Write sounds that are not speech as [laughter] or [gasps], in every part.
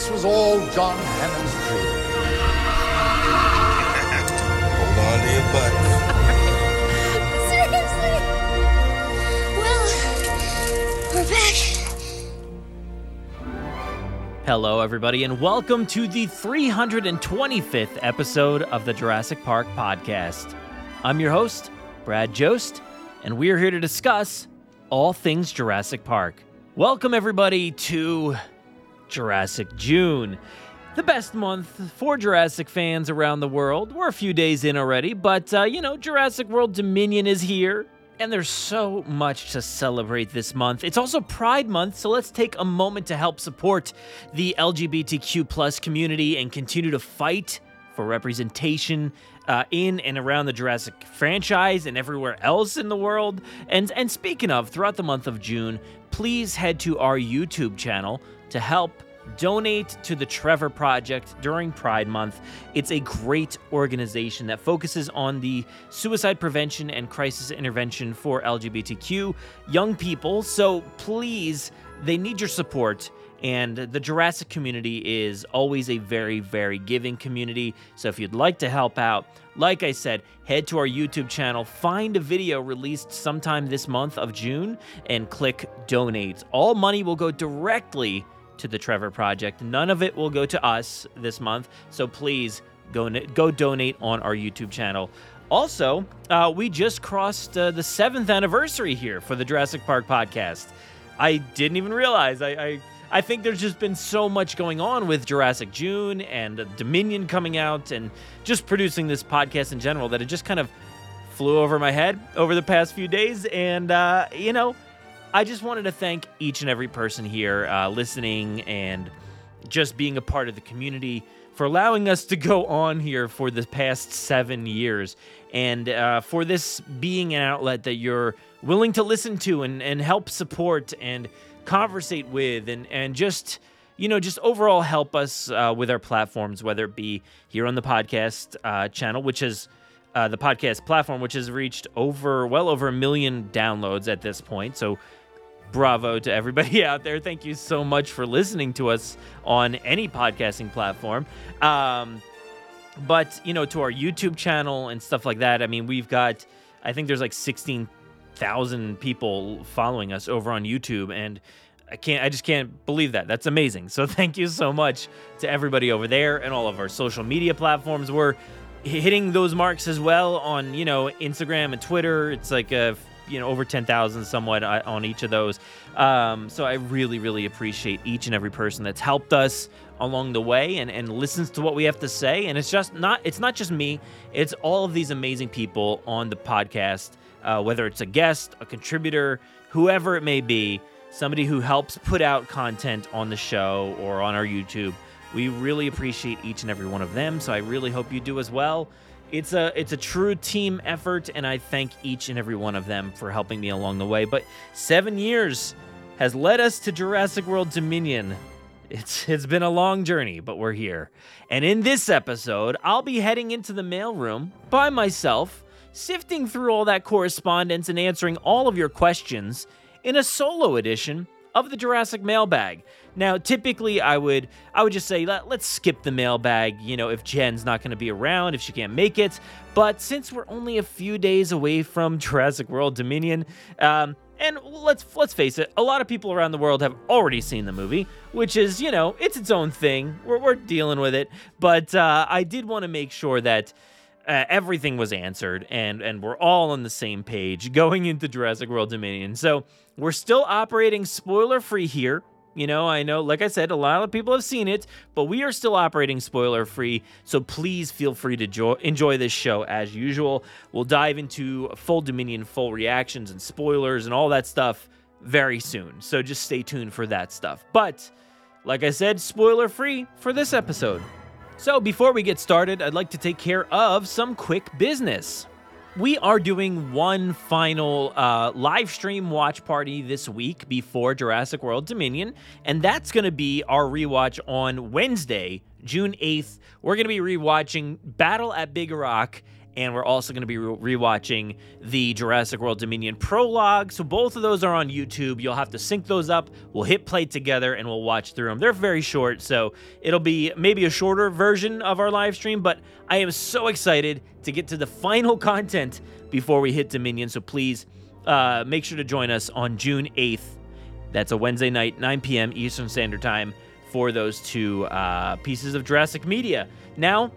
This was all John Hammond's dream. Hold on to your butts. Seriously? Well, we're back. Hello, everybody, and welcome to the 325th episode of the Jurassic Park Podcast. I'm your host, Brad Jost, and we're here to discuss all things Jurassic Park. Welcome, everybody, to Jurassic June. The best month for Jurassic fans around the world. We're a few days in already, but uh, you know, Jurassic World Dominion is here, and there's so much to celebrate this month. It's also Pride Month, so let's take a moment to help support the LGBTQ plus community and continue to fight for representation uh, in and around the Jurassic franchise and everywhere else in the world. And and speaking of, throughout the month of June, please head to our YouTube channel to help donate to the Trevor Project during Pride Month. It's a great organization that focuses on the suicide prevention and crisis intervention for LGBTQ young people. So please, they need your support. And the Jurassic community is always a very, very giving community. So if you'd like to help out, like I said, head to our YouTube channel, find a video released sometime this month of June, and click donate. All money will go directly to the Trevor Project. None of it will go to us this month. So please go, go donate on our YouTube channel. Also, uh, we just crossed uh, the seventh anniversary here for the Jurassic Park podcast. I didn't even realize. I, I I think there's just been so much going on with Jurassic June and Dominion coming out and just producing this podcast in general that it just kind of flew over my head over the past few days. And, uh, you know, I just wanted to thank each and every person here uh, listening and just being a part of the community for allowing us to go on here for the past seven years. And uh, for this being an outlet that you're willing to listen to and, and help support and conversate with and and just you know just overall help us uh, with our platforms whether it be here on the podcast uh, channel which is uh, the podcast platform which has reached over well over a million downloads at this point. So bravo to everybody [laughs] out there thank you so much for listening to us on any podcasting platform um, but you know to our youtube channel and stuff like that i mean we've got i think there's like 16 thousand people following us over on YouTube, and I can't, I just can't believe that. That's amazing. So [laughs] thank you so much to everybody over there and all of our social media platforms. We're hitting those marks as well on you know Instagram and Twitter. It's like a you know over 10,000 somewhat uh, on each of those. Um, so I really really appreciate each and every person that's helped us along the way and, and listens to what we have to say. And it's just not it's not just me. It's all of these amazing people on the podcast uh, whether it's a guest, a contributor, whoever it may be, somebody who helps put out content on the show or on our YouTube. We really appreciate each and every one of them, so I really hope you do as well. It's a it's a true team effort, and I thank each and every one of them for helping me along the way. But seven years has led us to Jurassic World Dominion. It's it's been a long journey, but we're here. And in this episode, I'll be heading into the mailroom by myself sifting through all that correspondence and answering all of your questions in a solo edition of the Jurassic mailbag. Now, typically I would I would just say Let, us skip the mailbag, you know, if Jen's not going to be around, if she can't make it. But since we're only a few days away from Jurassic World Dominion, um, and let's let's face it, a lot of people around the world have already seen the movie, which is you know it's its own thing. We're we're dealing with it, but uh, I did want to make sure that uh, everything was answered and and we're all on the same page going into Jurassic World Dominion. So we're still operating spoiler free here. You know, I know, like I said, a lot of people have seen it, but we are still operating spoiler free. So please feel free to jo- enjoy this show as usual. We'll dive into full Dominion, full reactions, and spoilers and all that stuff very soon. So just stay tuned for that stuff. But like I said, spoiler free for this episode. So, before we get started, I'd like to take care of some quick business. We are doing one final uh, live stream watch party this week before Jurassic World Dominion, and that's going to be our rewatch on Wednesday, June 8th. We're going to be rewatching Battle at Big Rock and we're also going to be re- rewatching the Jurassic World Dominion prologue. So both of those are on YouTube. You'll have to sync those up. We'll hit play together and we'll watch through them. They're very short, so it'll be maybe a shorter version of our live stream, but I am so excited to get to the final [laughs] content before we hit Dominion. So please uh, make sure to join us on June 8th. That's a Wednesday night, 9 p.m. Eastern Standard Time for those two uh, pieces of Jurassic media. Now,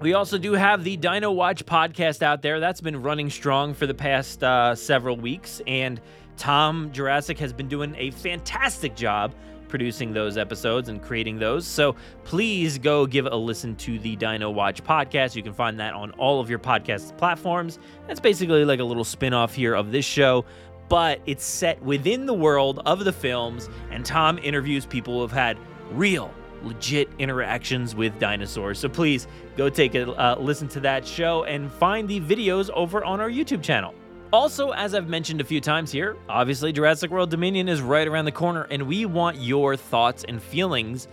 we also do have the Dino Watch podcast out there. That's been running strong for the past uh, several weeks. And Tom Jurassic has been doing a fantastic job producing those episodes and creating those. So please go give a listen to the Dino Watch podcast. You can find that on all of your podcast platforms. That's basically like a little spin off here of this show. But it's set within the world of the films, and Tom interviews people who have had real legit interactions with dinosaurs. So please go take a uh, listen to that show and find the videos over on our YouTube channel. Also, as I've mentioned a few times here, obviously Jurassic World Dominion is right around the corner, and we want your thoughts and feelings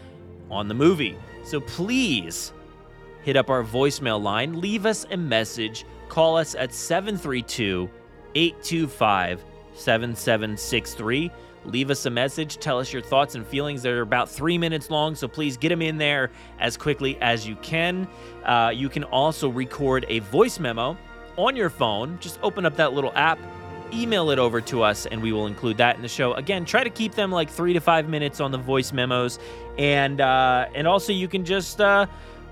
on the movie. So please hit up our voicemail line, leave us a message, call us at 732 825 7763 leave us a message. Tell us your thoughts and feelings. They're about three minutes long, so please get them in there as quickly as you can. Uh, you can also record a voice memo on your phone. Just open up that little app, email it over to us, and we will include that in the show. Again, try to keep them like three to five minutes on the voice memos, and uh, and also you can just. Uh,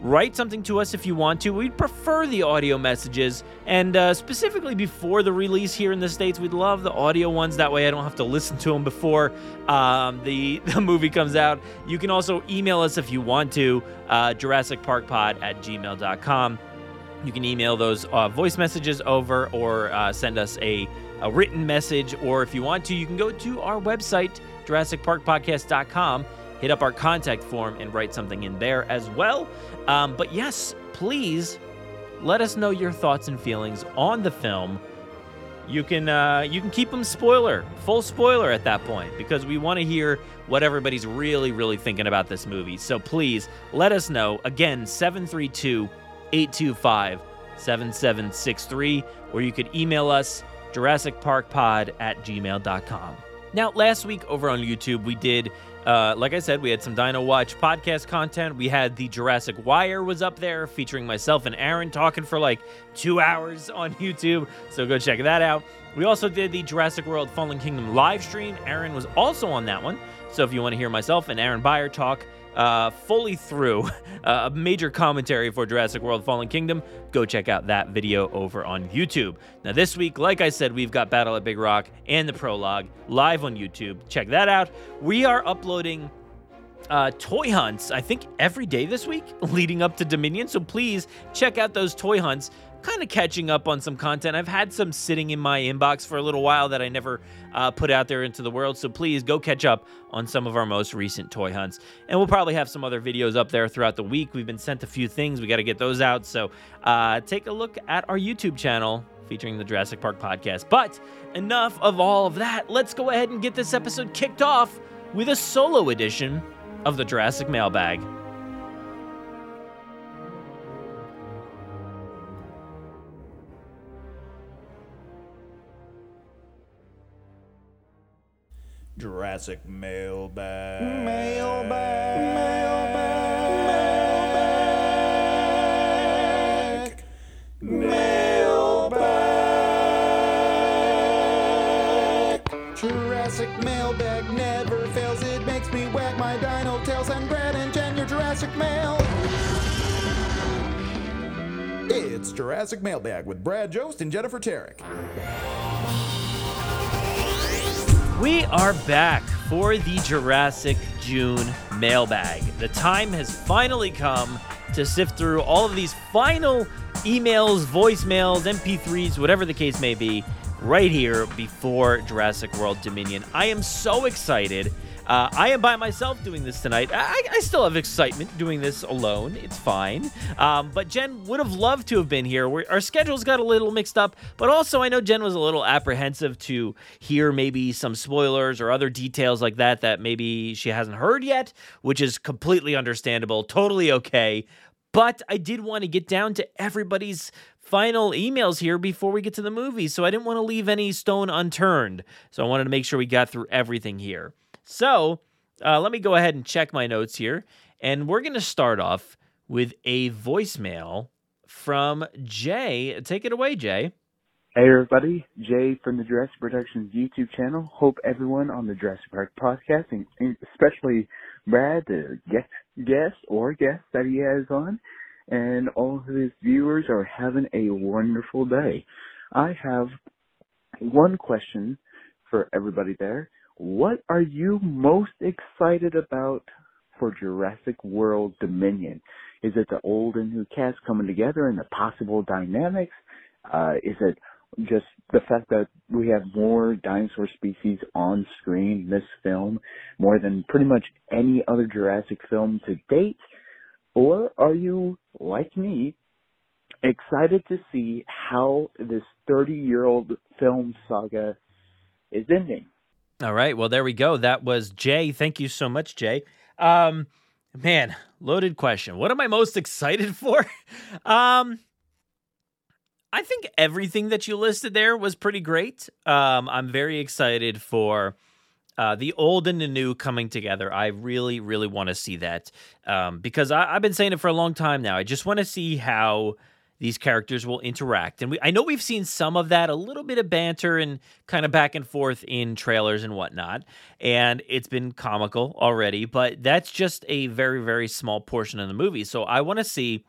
write something to us if you want to. We'd prefer the audio messages, and uh, specifically before the release here in the States, we'd love the audio ones. That way I don't have to listen to them before um, the, [laughs] the movie comes out. You can also email us if you want to, uh, JurassicParkPod at gmail.com. You can email those uh, voice messages over or uh, send us a, a written message, or if you want to, you can go to our website, JurassicParkPodcast.com hit up our contact form and write something in there as well. Um, but yes, please let us know your thoughts and feelings on the film. You can uh, you can keep them spoiler, full spoiler at that point, because we want to hear what everybody's really, really thinking about this movie. So please let us know. Again, 732 825 7763, or you could email us Jurassic Park Pod at gmail.com. Now, last week over on YouTube, we did uh, like I said, we had some Dino Watch podcast content. We had the Jurassic Wire was up there featuring myself and Aaron talking for like two hours on [laughs] YouTube. So go check that out. We also did the Jurassic World Fallen Kingdom live stream. Aaron was also on that one. So if you want to hear myself and Aaron Beyer talk uh, fully through [laughs] uh, a major commentary for Jurassic World Fallen Kingdom, go check out that video over on YouTube. Now, this week, like I said, we've got Battle at Big Rock and the prologue live on YouTube. Check that out. We are uploading uh, toy hunts, I think, every day this week [laughs] leading up to Dominion. So please check out those toy hunts kind of catching up on some content. I've had some sitting in my inbox for a little while that I never uh, put out there into the world. So please go catch up on some of our most recent toy hunts. And we'll probably have some other videos up there throughout the week. We've been sent a few things, we got to get those out. So uh, take a look at our YouTube channel featuring the Jurassic Park podcast. But enough of all of that. Let's go ahead and get this episode kicked off with a solo edition of the Jurassic Mailbag. Jurassic mailbag. Mailbag. Mailbag. Mailbag. Mailbag. Jurassic mailbag never fails. It makes me wag my dino tails. I'm Brad and Jen, your Jurassic mail. It's Jurassic Mailbag with Brad Jost and Jennifer Tarek. We are back for the Jurassic June mailbag. The time has finally come to sift through all of these final emails, voicemails, MP3s, whatever the case may be, right here before Jurassic World Dominion. I am so excited. Uh, I am by myself doing this tonight. I, I still have excitement doing this alone. It's fine. Um, but Jen would have loved to have been here. We're, our schedules got a little mixed up, but also I know Jen was a little apprehensive to hear maybe some spoilers or other details like that that maybe she hasn't heard yet, which is completely understandable, totally okay. But I did want to get down to everybody's final emails here before we get to the movie. So I didn't want to leave any stone unturned. So I wanted to make sure we got through everything here. So uh, let me go ahead and check my notes here. And we're going to start off with a voicemail from Jay. Take it away, Jay. Hey everybody, Jay from the Jurassic Productions YouTube channel. Hope everyone on the Jurassic Park podcast, and especially Brad, the guest, guest or guest that he has on, and all of his viewers are having a wonderful day. I have one question for everybody there. What are you most excited about for Jurassic World Dominion? Is it the old and new cast coming together and the possible dynamics? Uh, is it just the fact that we have more dinosaur species on screen in this film, more than pretty much any other Jurassic film to date? Or are you, like me, excited to see how this 30 year old film saga is ending? All right. Well, there we go. That was Jay. Thank you so much, Jay. Um, man, loaded question. What am I most excited [laughs] for? um, I think everything that you listed there was pretty great. Um, I'm very excited for uh, the old and the new coming together. I really, really want to see that um, because I, have been saying it for a long time now. I just want to see how these characters will interact, and we, I know we've seen some of that, a little bit of banter and kind of back and forth in trailers and whatnot, and it's been comical already. But that's just a very, very small portion of the movie. So I want to see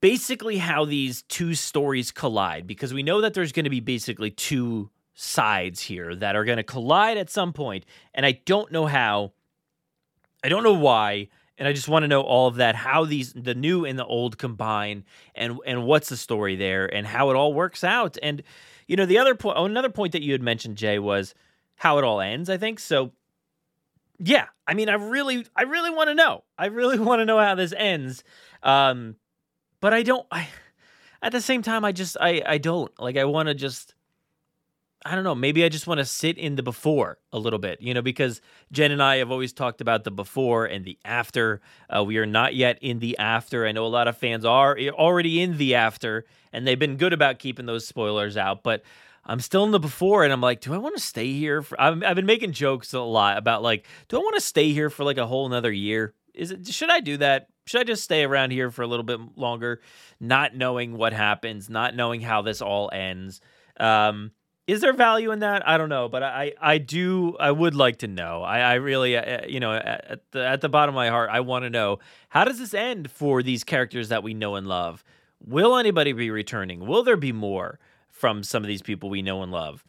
basically how these two stories collide because we know that there's going to be basically two sides here that are going to collide at some point and I don't know how I don't know why and I just want to know all of that how these the new and the old combine and and what's the story there and how it all works out and you know the other point another point that you had mentioned Jay was how it all ends I think so yeah I mean I really I really want to know I really [laughs] want to know how this ends um but I don't. I at the same time, I just I I don't like. I want to just. I don't know. Maybe I just want to sit in the before a little bit, you know, because Jen and I have always talked about the before and the after. Uh, we are not yet in the after. I know a lot of fans are already in the after, and they've been good about keeping those spoilers out. But I'm still in the before, and I'm like, do I want to stay here? For, I've, I've been making jokes a lot about like, do I want to stay here for like a whole another year? Is it should I do that? Should I just stay around here for a little bit longer, not knowing what happens, not knowing how this all ends? Um, is there value in that? I don't know, but I, I do, I would like to know. I, I really, uh, you know, at the, at the bottom of my heart, I want to know how does this end for these characters that we know and love? Will anybody be returning? Will there be more from some of these people we know and love?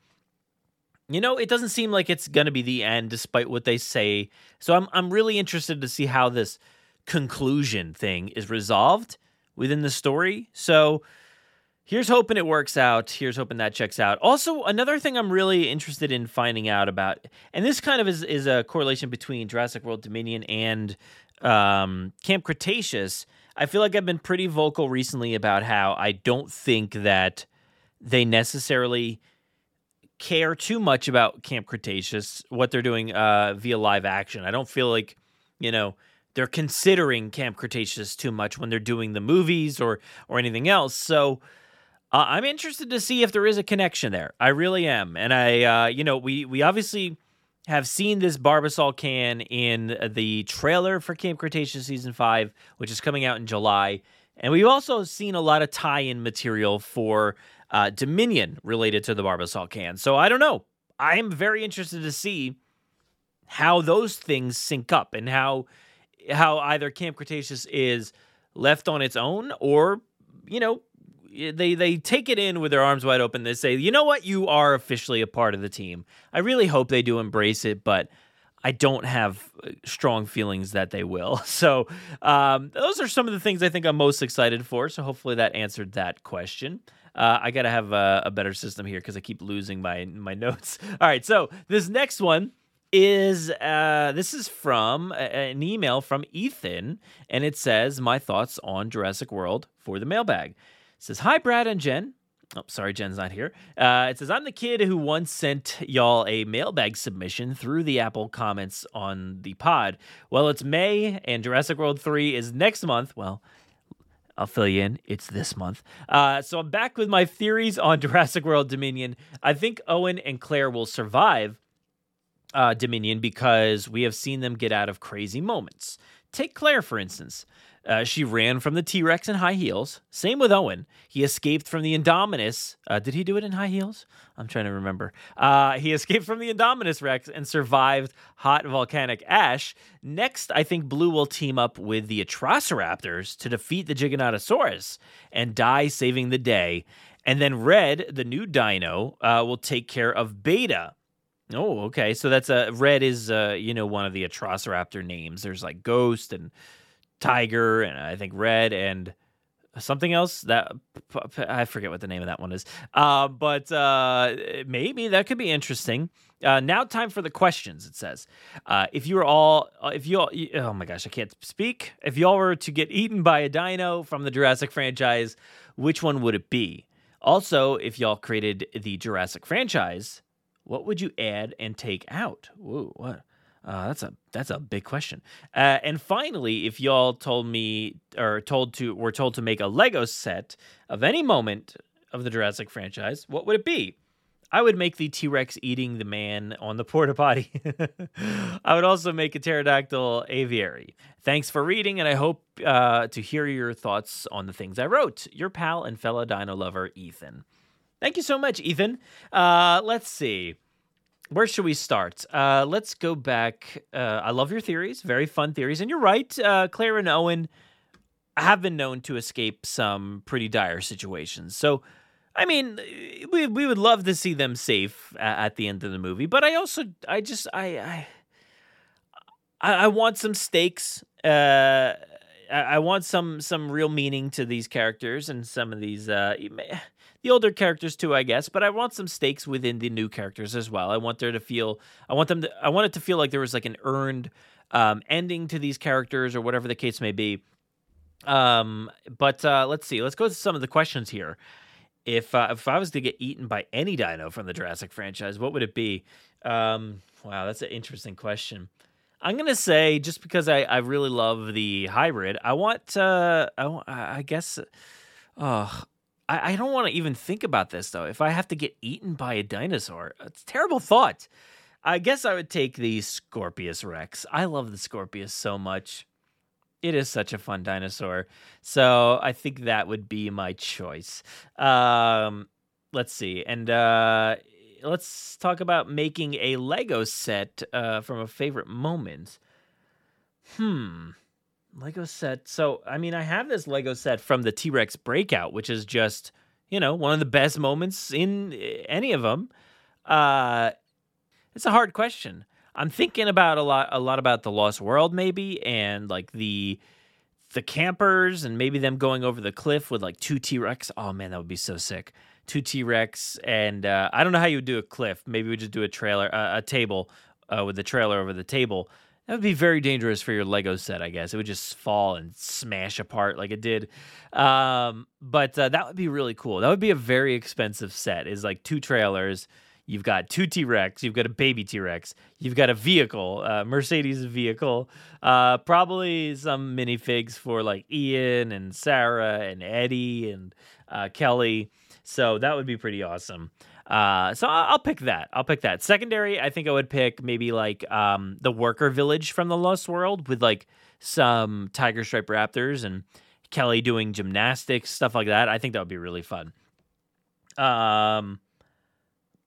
You know, it doesn't seem like it's going to be the end, despite what they say. So I'm, I'm really interested to see how this conclusion thing is resolved within the story. So here's hoping it works out. Here's hoping that checks out. Also, another thing I'm really interested in finding out about, and this kind of is, is a correlation between Jurassic World Dominion and um, Camp Cretaceous. I feel like I've been pretty vocal recently about how I don't think that they necessarily care too much about Camp Cretaceous, what they're doing uh, via live action. I don't feel like, you know, they're considering Camp Cretaceous too much when they're doing the movies or or anything else. So uh, I'm interested to see if there is a connection there. I really am, and I, uh, you know, we we obviously have seen this Barbasol can in the trailer for Camp Cretaceous season five, which is coming out in July, and we've also seen a lot of tie-in material for uh, Dominion related to the Barbasol can. So I don't know. I am very interested to see how those things sync up and how how either Camp Cretaceous is left on its own or, you know, they they take it in with their arms wide open. They say, you know what, you are officially a part of the team. I really hope they do embrace it, but I don't have uh, strong feelings that they will. [laughs] So um, those are some of the things I think I'm most excited for. So hopefully that answered that question. Uh, I gotta have a, a better system here because I keep losing my my [laughs] notes. All right, so this next one is uh, this is from an email from Ethan, and it says my thoughts on Jurassic World for the mailbag. Says hi Brad and Jen. Oh, sorry, Jen's not here. Uh, it says I'm the kid who once sent y'all a mailbag submission through the Apple comments on the pod. Well, it's May, and Jurassic World three is next month. Well. I'll fill you in. It's this month. Uh, so I'm back with my theories on [laughs] Jurassic World Dominion. I think Owen and Claire will survive, uh, Dominion because we have seen them get out of crazy moments. Take Claire, for instance. Uh, she ran from the T Rex in high heels. Same with Owen. He escaped from the Indominus. Uh, did he do it in high heels? I'm trying to remember. Uh, he escaped from the Indominus Rex and survived hot volcanic ash. Next, I think Blue will team up with the Atrociraptors to defeat the Giganotosaurus and die saving the day. And then Red, the new dino, uh, will take care of Beta Oh, okay. So that's a red is uh, you know one of the Atrociraptor names. There's like Ghost and Tiger and I think Red and something else that I forget what the name of that one is. Uh, but uh, maybe that could be interesting. Uh, now, time for the questions. It says, uh, if you were all, uh, if you all, oh my gosh, I can't speak. If y'all were to get eaten by a dino from the Jurassic franchise, which one would it be? Also, if y'all created the Jurassic franchise, what would you add and take out? What? Uh, that's a that's a big question. Uh, and finally, if y'all told me or told to were told to make a Lego set of any moment of the Jurassic franchise, what would it be? I would make the T Rex eating the man on the [laughs] porta potty. [laughs] I would also make a pterodactyl aviary. Thanks for reading, and I hope uh, to hear your thoughts on the things I wrote. Your pal and fellow dino lover, Ethan. Thank you so much, Ethan. Uh, let's see. Where should we start? Uh, let's go back. Uh, I love your theories, very fun theories. And you're right, uh, Claire and Owen have been known to escape some pretty dire situations. So, I mean, we, we would love to see them safe at the end of the movie. But I also, I just, I, I, I want some stakes. Uh, I want some some real meaning to these characters and some of these. Uh, the older characters too, I guess, but I want some stakes within the new characters as well. I want there to feel, I want them to, I want it to feel like there was like an earned um, ending to these characters or whatever the case may be. Um, but uh, let's see, let's go to some of the questions here. If uh, if I was to get eaten by any dino from the Jurassic franchise, what would it be? Um, wow, that's an interesting question. I'm gonna say just because I, I really love the hybrid, I want uh I I guess oh I, I don't want to even think about this though. If I have to get eaten by a dinosaur, it's a terrible thought. I guess I would take the Scorpius Rex. I love the Scorpius so much. It is such a fun dinosaur. So I think that would be my choice. Um, let's see. And uh, let's talk about making a Lego set uh, from a favorite moment. Hmm. Lego set. So, I mean, I have this Lego set from the T Rex breakout, which is just, you know, one of the best moments in eh, any of them. Uh, it's a hard question. I'm thinking about a lot, a lot about the Lost World, maybe, and like the the campers, and maybe them going over the cliff with like two T Rex. Oh man, that would be so sick. Two T Rex, and uh, I don't know how you would do a cliff. Maybe we just do a trailer, uh, a table uh, with the trailer over the table that would be very dangerous for your Lego set, I guess. It would just fall and smash apart like it did. Um, but uh, that would be really cool. That would be a very expensive set. Is like two trailers. You've got two T Rex. You've got a baby T Rex. You've got a vehicle, a Mercedes vehicle. Uh, probably some minifigs for like Ian and Sarah and Eddie and uh, Kelly. So that would be pretty awesome. Uh, so I'll pick that. I'll pick that. Secondary, I think I would pick maybe like um, the worker village from the Lost World with like some tiger stripe raptors and Kelly doing gymnastics, stuff like that. I think that would be really fun. Um,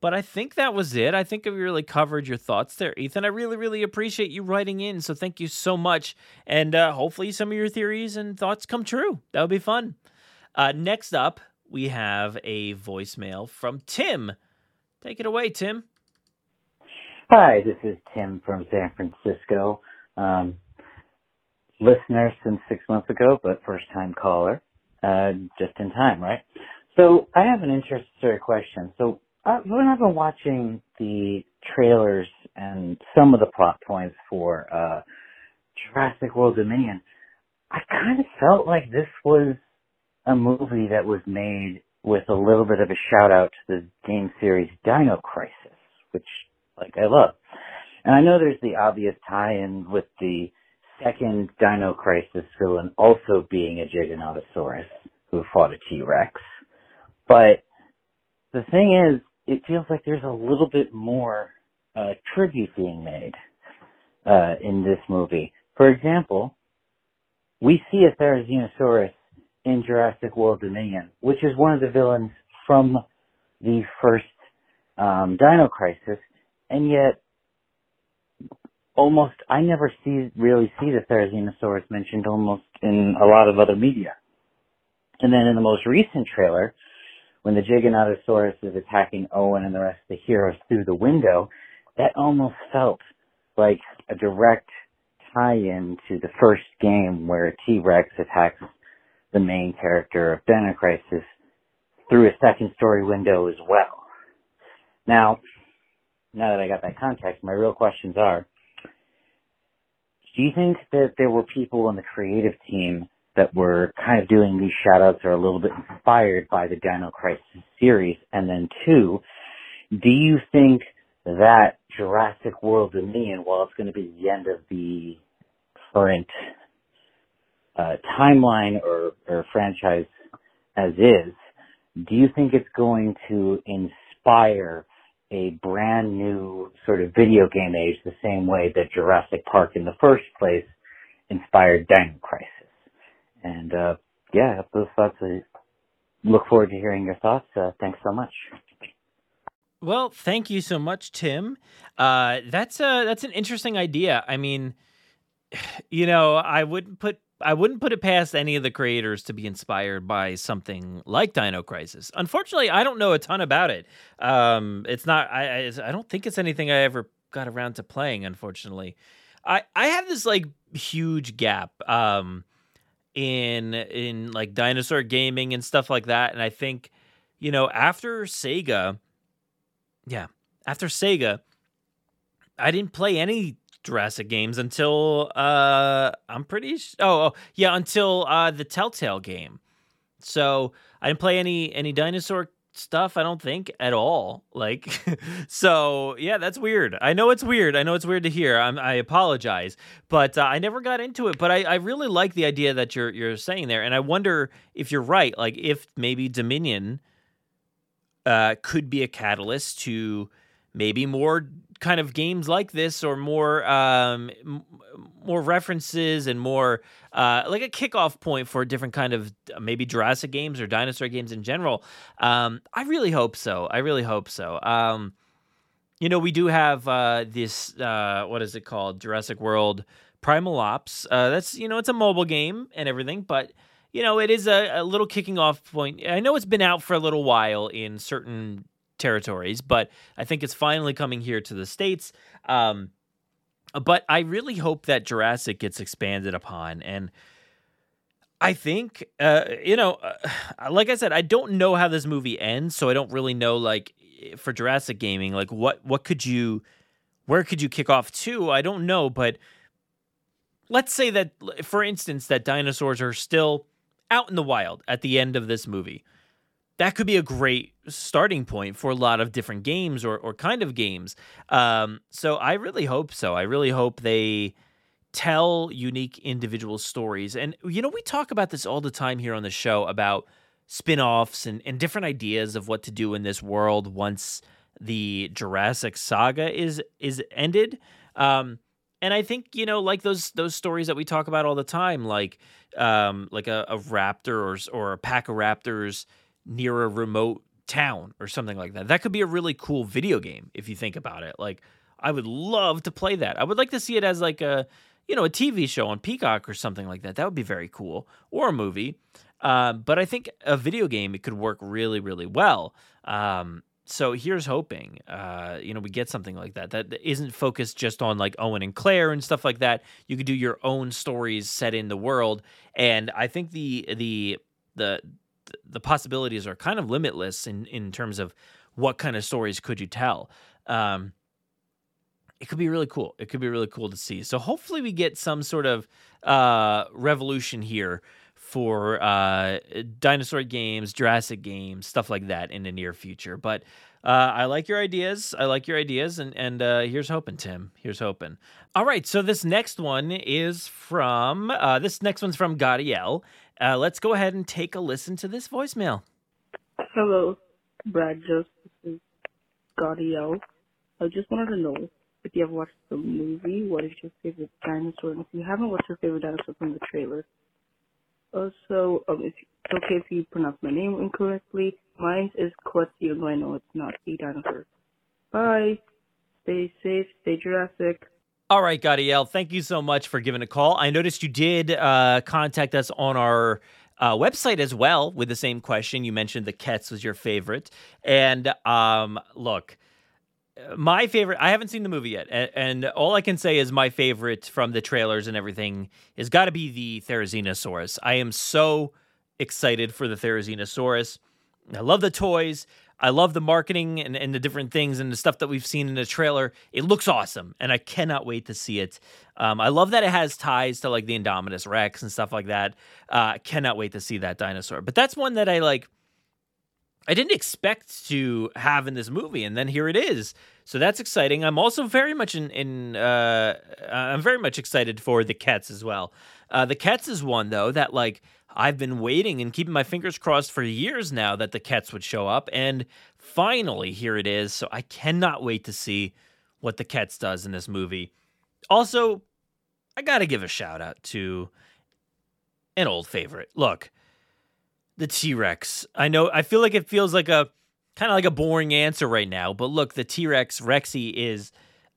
but I think that was it. I think we really covered your thoughts there, Ethan. I really, really appreciate you writing in. So thank you so much. And uh, hopefully some of your theories and thoughts come true. That would be fun. Uh, next up, we have a voicemail from Tim. Take it away, Tim. Hi, this is Tim from San Francisco. Um, listener since six months ago, but first time caller. Uh, just in time, right? So I have an interesting question. So uh, when I've been watching the trailers and some of the plot points for uh, Jurassic World Dominion, I kind of felt like this was a movie that was made with a little bit of a shout out to the game series Dino Crisis, which like I love. And I know there's the obvious tie-in with the second Dino Crisis villain also being a Giganotosaurus who fought a T-Rex. But the thing is, it feels like there's a little bit more uh, tribute being made uh, in this movie. For example, we see a Therizinosaurus in Jurassic World Dominion, which is one of the villains from the first um, Dino Crisis, and yet almost I never see really see the Therizinosaurus mentioned almost in a lot of other media. And then in the most recent trailer, when the Giganotosaurus is attacking Owen and the rest of the heroes through the window, that almost felt like a direct tie-in to the first game where T-Rex attacks the main character of Dino Crisis through a second story window as well. Now, now that I got that context, my real questions are, do you think that there were people on the creative team that were kind of doing these shoutouts or a little bit inspired by the Dino Crisis series? And then two, do you think that Jurassic World Dominion, while it's going to be the end of the current uh, timeline or, or franchise as is, do you think it's going to inspire a brand new sort of video game age the same way that Jurassic Park in the first place inspired Dino Crisis? And uh, yeah, those thoughts. I look forward to hearing your thoughts. Uh, thanks so much. Well, thank you so much, Tim. Uh, that's a that's an interesting idea. I mean, [sighs] you know, I wouldn't put I wouldn't put it past any of the creators to be inspired by something like Dino Crisis. Unfortunately, I don't know a ton about it. Um, it's not. I, I I don't think it's anything I ever got around to playing. Unfortunately, I I have this like huge gap. Um, in in like dinosaur gaming and stuff like that. And I think, you know, after Sega, yeah, after Sega, I didn't play any Jurassic games until uh I'm pretty sh- oh, oh yeah until uh the Telltale game. So I didn't play any any dinosaur stuff i don't think at all like [laughs] so yeah that's weird i know it's weird i know it's weird to hear I'm, i apologize but uh, i never got into it but I, I really like the idea that you're you're saying there and i wonder if you're right like if maybe dominion uh, could be a catalyst to maybe more kind of games like this or more um, more references and more uh, like a kickoff point for different kind of maybe Jurassic games or dinosaur games in general. Um, I really hope so. I really hope so. Um, you know, we do have uh, this uh, what is it called? Jurassic World Primal Ops. Uh, that's you know, it's a mobile game and everything, but you know, it is a, a little kicking off point. I know it's been out for a little while in certain territories, but I think it's finally coming here to the states. Um, but I really hope that Jurassic gets expanded upon, and I think uh, you know, uh, like I said, I don't know how this movie ends, so I don't really know like for Jurassic gaming, like what what could you, where could you kick off to? I don't know, but let's say that, for instance, that dinosaurs are still out in the wild at the end of this movie that could be a great starting point for a lot of different games or, or kind of games. Um, so I really hope so. I really hope they tell unique individual stories. And, you know, we talk about this all the time here on the show about spin offs and, and different ideas of what to do in this world once the Jurassic saga is is ended. Um, and I think you know, like those those stories that we talk about all the time, like um, like a, a raptor or or a pack of raptors near a remote town or something like that. That could be a really cool video game if you think about it. Like I would love to play that. I would like to see it as like a you know a TV show on Peacock or something like that. That would be very cool or a movie. Uh, but I think a video game it could work really really well. Um, so here's hoping uh, you know we get something like that that isn't focused just on like Owen and Claire and stuff like that. You could do your own stories set in the world, and I think the the the the possibilities are kind of limitless in in terms of what kind of stories could you tell. Um, it could be really cool. It could be really cool to see. So hopefully we get some sort of uh, revolution here for uh, dinosaur games, Jurassic games, stuff like that in the near future. But uh, I like your ideas. I like your ideas, and and uh, here's hoping, Tim. Here's hoping. All right, so this next one is from uh, this next one's from Gadiel. Uh, let's go ahead and take a listen to this voicemail. Hello, Brad. Just this is Gadiel. I just wanted to know if you have watched the movie, what is your favorite dinosaur? And if you haven't, what's your favorite dinosaur from the trailer? Also, um, if it's okay if you pronounce my name incorrectly. Mine is Quetzalcoatl, I know it's not a dinosaur. Bye. Stay safe. Stay Jurassic. All right, Gadiel, thank you so much for giving a call. I noticed you did uh, contact us on our uh, website as well with the same question. You mentioned the Quetz was your favorite. And um, look, my favorite i haven't seen the movie yet and, and, all i can say is my favorite from the trailers and everything has got to be the therizinosaurus i am so excited for the therizinosaurus i love the toys i love the marketing and, and the different things and the stuff that we've seen in the trailer it looks awesome and i cannot wait to see it um, i love that it has ties to like the indominus rex and stuff like that uh, cannot wait to see that dinosaur but that's one that i like I didn't expect to have in this movie, and then here it is. So that's exciting. I'm also very much in. in uh, I'm very much excited for the Quetz as well. Uh, the Quetz is one though that like I've been waiting and keeping my fingers crossed for years now that the Quetz would show up, and finally here it is. So I cannot wait to see what the Quetz does in this movie. Also, I got to give a shout out to an old favorite. Look the T Rex. I know. I feel like it feels like a kind of like a boring answer right now, but look, the T Rex Rexy is,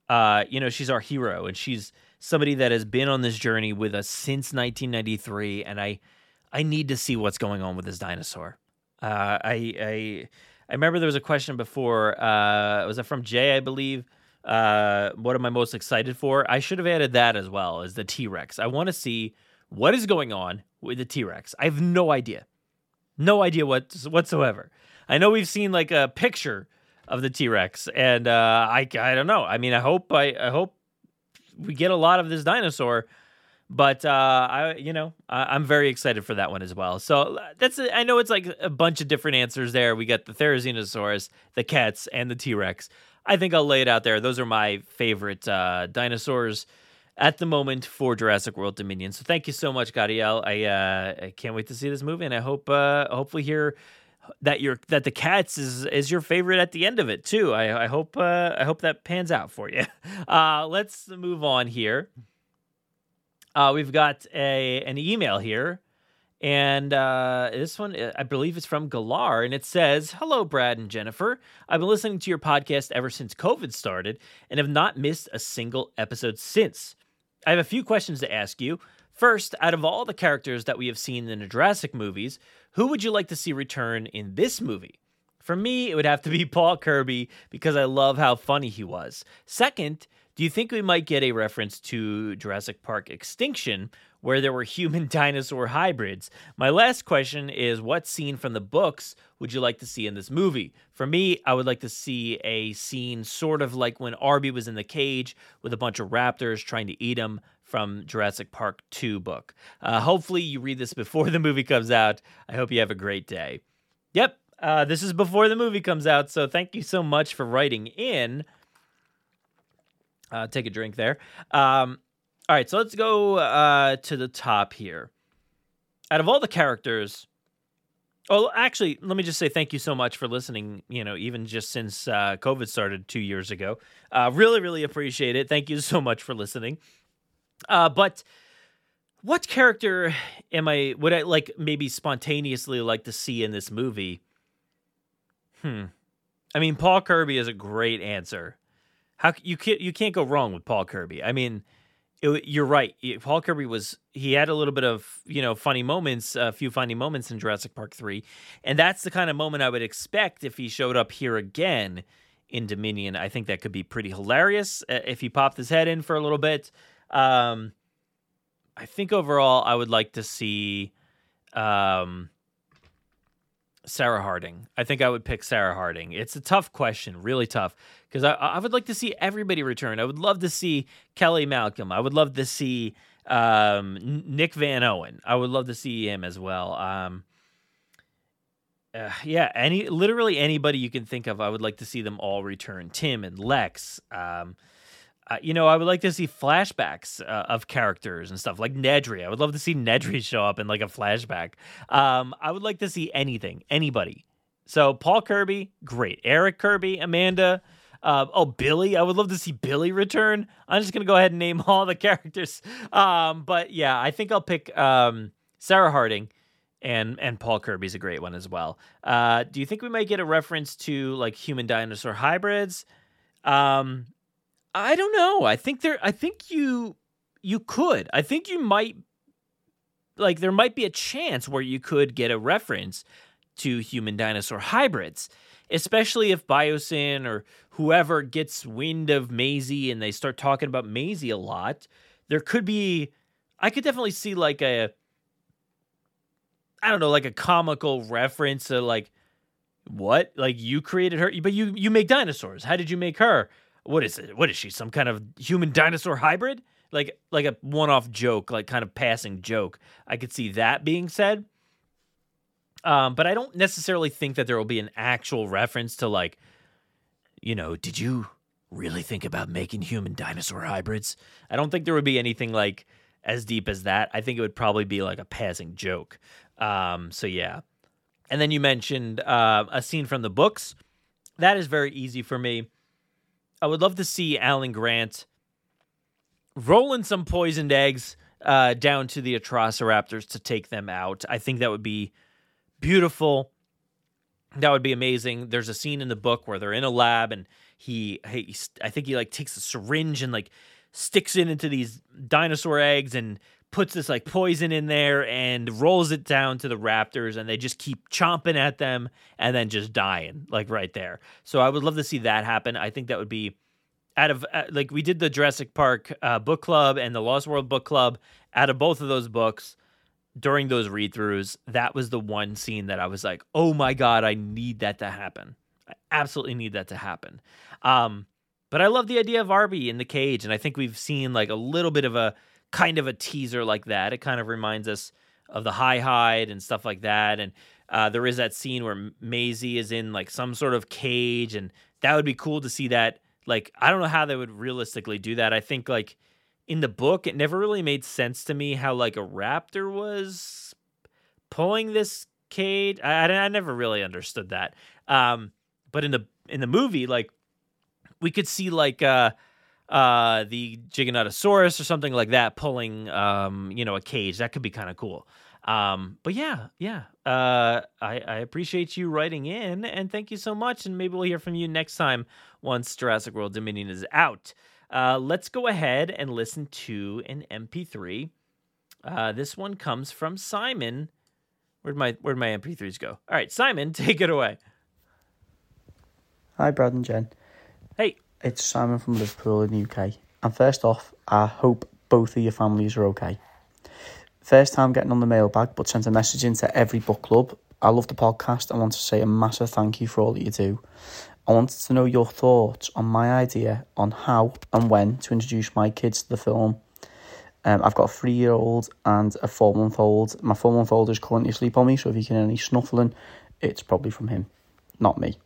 uh, you know, she's our hero, and she's somebody that has been on this journey with us since 1993, and I, I need to see what's going on with this dinosaur. Uh, I, I, I remember there was a question before. Uh, was it from Jay? I believe. Uh, what am I most excited for? I should have added that as well as the T Rex. I want to see what is going on with the T Rex. I have no idea. No idea what whatsoever. I know we've seen like a picture of the T Rex, and uh, I I don't know. I mean, I hope I, I hope we get a lot of this dinosaur, but uh, I you know I, am very excited for that one as well. So that's I know it's like a bunch of different answers there. We got the Therizinosaurus, the cats, and the T Rex. I think I'll lay it out there. Those are my favorite uh, dinosaurs at the moment for Jurassic World Dominion. So thank you so much, Gadiel. I uh, I can't wait to see this movie, and I hope uh, hopefully hear that your that the cats is is your favorite at the end of it too. I, I hope uh, I hope that pans out for you. [laughs] Uh, let's move on here. Uh, we've got a an email here. And uh, this one, I believe, is from Galar, and it says, "Hello, Brad and Jennifer. I've been listening to your podcast ever since COVID started, and have not missed a single episode since. I have a few questions to ask you. First, out of all the characters that we have seen in the Jurassic movies, who would you like to see return in this movie? For me, it would have to be [laughs] Paul Kirby because I love how funny he was. Second, do you think we might get a reference to Jurassic Park Extinction where there were human [laughs] dinosaur hybrids? My last question is what scene from the books would you like to see in this movie? For me, I would like to see a scene sort of like when Arby was in the cage with a bunch of raptors trying to eat him from Jurassic Park 2 book. Uh, hopefully, you read this [laughs] before the movie comes out. I hope you have a great day. Yep, uh, this is before the movie comes out, so thank you so much for writing in. Uh, take a drink there. Um, all right, so let's go uh, to the top here. Out of all the characters, oh, actually, let me just say thank you so much for listening. You know, even just since uh, COVID started two years ago, uh, really, really appreciate it. Thank you [laughs] so much for listening. Uh, but what character am I? Would I like maybe spontaneously like to see in this movie? Hmm. I mean, Paul Kirby is a great answer. How you can't you can't go wrong with Paul Kirby. I mean, it, you're right. Paul Kirby was he had a little bit of you know funny moments, a few funny moments in Jurassic Park three, and that's the kind of moment I would expect if he showed up here again in Dominion. I think that could be pretty hilarious uh, if he popped his head in for a little bit. Um, I think overall, I would like to see um, Sarah Harding. I think I would pick Sarah Harding. It's a tough question, really tough, because I, I would like to see everybody return. I would love to see Kelly Malcolm. I would love to see um, Nick Van Owen. I would love to see him as well. Um, uh, yeah, any literally anybody you can think of, I would like to see them all return. Tim and Lex. Um, uh, you know, I would like to see flashbacks uh, of characters and stuff like Nedry. I would love to see Nedry show up in like a flashback. Um, I would like to see anything, anybody. So Paul Kirby, great. Eric Kirby, Amanda. Uh, oh, Billy. I would love to see Billy return. I'm just gonna go ahead and name all the [laughs] characters. Um, but yeah, I think I'll pick um, Sarah Harding and and Paul Kirby's a great one as well. Uh, do you think we might get a reference to like human dinosaur hybrids? Um, I don't know. I think there. I think you you could. I think you might like there might be a chance where you could get a reference to human dinosaur hybrids, especially if Biosyn or whoever gets wind of Maisie and they start talking about Maisie a lot. There could be. I could definitely see like a. I don't know, like a comical reference to like what? Like you created her, but you you make dinosaurs. How did you make her? What is it? What is she? Some kind of human dinosaur hybrid? Like like a one-off joke, like kind of passing joke. I could see that being said. Um, but I don't necessarily think that there will be an actual reference to like, you know, did you really think about making human dinosaur hybrids? I don't think there would be anything like as deep as that. I think it would probably be like a passing joke. Um, so yeah. And then you mentioned uh, a scene from the books. That is very easy for me. I would love to see Alan Grant rolling some poisoned eggs uh, down to the Atrociraptors to take them out. I think that would be beautiful. That would be amazing. There's a scene in the book where they're in a lab and he, he I think he like takes a syringe and like sticks it into these dinosaur eggs and puts this like poison in there and rolls it down to the raptors and they just keep chomping at them and then just dying like right there. So I would love to see that happen. I think that would be out of uh, like we did the Jurassic Park uh, book club and the Lost World book club out of both of those books during those read throughs that was the one scene that I was like, "Oh my god, I need that to happen." I absolutely need that to happen. Um but I love the idea of Arby in the cage and I think we've seen like a little bit of a kind of a teaser like that. It kind of reminds us of the high hide and stuff like that. And uh, there is that scene where Maisie is in like some sort of cage, and that would be cool to see that. Like, I don't know how they would realistically do that. I think like in the book, it never really made sense to me how like a raptor was pulling this cage. I, I never really understood that. Um, but in the in the movie, like we could see like uh uh, the Giganotosaurus or something like that pulling, um, you know, a cage. That could be kind of cool. Um, but yeah, yeah. Uh, I, I appreciate you writing in and thank you so much. And maybe we'll hear from you next time once Jurassic World Dominion is out. Uh, let's go ahead and listen to an MP3. Uh, this one comes from Simon. Where'd my where'd my MP3s go? All right, Simon, [laughs] take it away. Hi, Brad and Jen. Hey. It's Simon from Liverpool in the UK. And first off, I hope both of your families are okay. First time getting on the mailbag, but sent a message into every book club. I love the podcast. I want to say a massive thank you for all that you do. I wanted to know your thoughts on my idea on how and when to introduce my kids to the film. Um, I've got a three year old and a four month old. My four month old is currently asleep on me, so if you can hear any snuffling, it's probably from him, not me.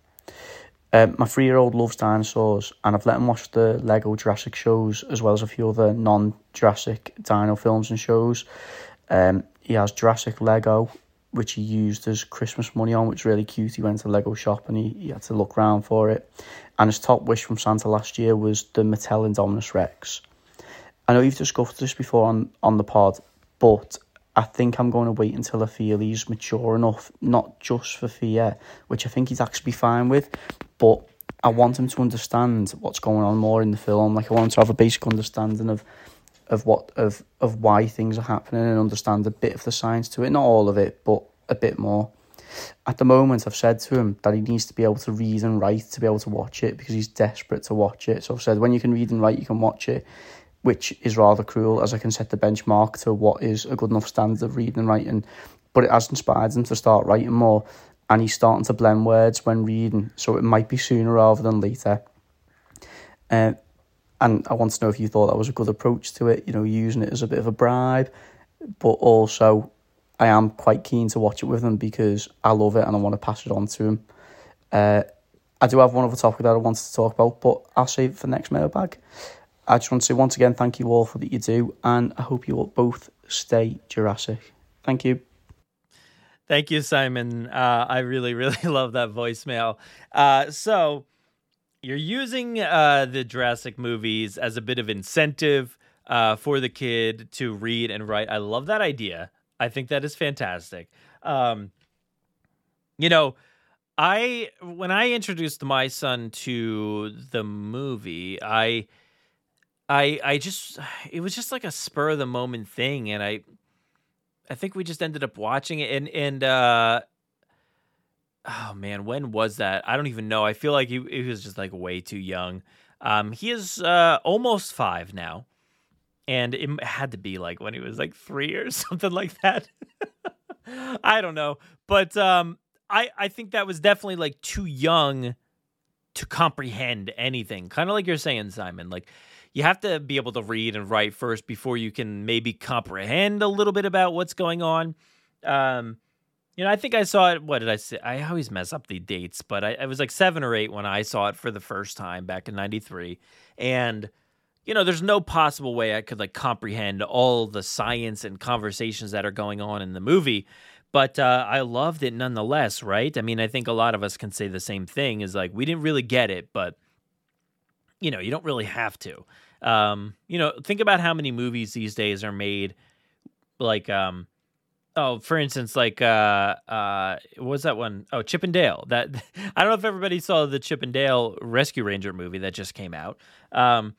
Um, my three year old loves dinosaurs, and I've let him watch the Lego Jurassic shows as well as a few other non Jurassic dino films and shows. Um, he has Jurassic Lego, which he used as Christmas money on, which is really cute. He went to the Lego shop and he, he had to look around for it. And his top wish from Santa last year was the Mattel Indominus Rex. I know you've discussed this before on, on the pod, but I think I'm going to wait until I feel he's mature enough, not just for fear, which I think he's actually fine with, but I want him to understand what's going on more in the film. Like I want him to have a basic understanding of of what of of why things are happening and understand a bit of the science to it. Not all of it, but a bit more. At the moment, I've said to him that he needs to be able to read and write to be able to watch it because he's desperate to watch it. So I've said when you can read and write, you can watch it which is rather cruel as I can set the benchmark to what is a good enough standard of reading and writing. But it has inspired them to start writing more. and he's starting to blend words when reading, so it might be sooner rather than later. Uh, and I want to know if you thought that was a good approach to it, you know, using it as a bit of a bribe, but also I am quite keen to watch it with him because I love it and I want to pass it on to him. Uh, I do have one other topic that I wanted to talk about, but I'll save it for next mailbag. I just want to once again, thank you all for what you do, and I hope you all both stay Jurassic. Thank you. Thank you, Simon. Uh, I really, [laughs] really love that voicemail. Uh, so, you're using uh, the Jurassic movies as a bit of incentive uh, for the kid to read and write. I love that idea. I think that is fantastic. Um, you know, I when I introduced my son to the movie, I I I just [sighs] it was just like a spur of the moment thing and I I think we just ended up watching it and and uh oh man, when was that? I don't even know. I feel like he, he was just like way too young. Um he is uh almost 5 now. And it had to be like when he was like 3 or [laughs] something like that. [laughs] I don't know. But um I I think that was definitely like too young to comprehend anything. Kind of like you're saying Simon, like you have to be able to read and write first before you can maybe comprehend a little bit about what's going on. Um, you know, I think I saw it. What did I say? I always mess up the dates, but I, I was like seven or eight when I saw it for the first time back in '93, and you know, there's no possible way I could like comprehend all the science and conversations that are going on in the movie. But uh, I loved it nonetheless, right? I mean, I think a lot of us can say the same thing is like, we didn't really get it, but you know, you don't really have to. Um, you know, think about how many movies these days are made like um oh, for instance, like uh uh what was that one? Oh, Chip and Dale. That [laughs] I don't know if everybody saw the Chip and Dale Rescue Ranger movie that just came out. Um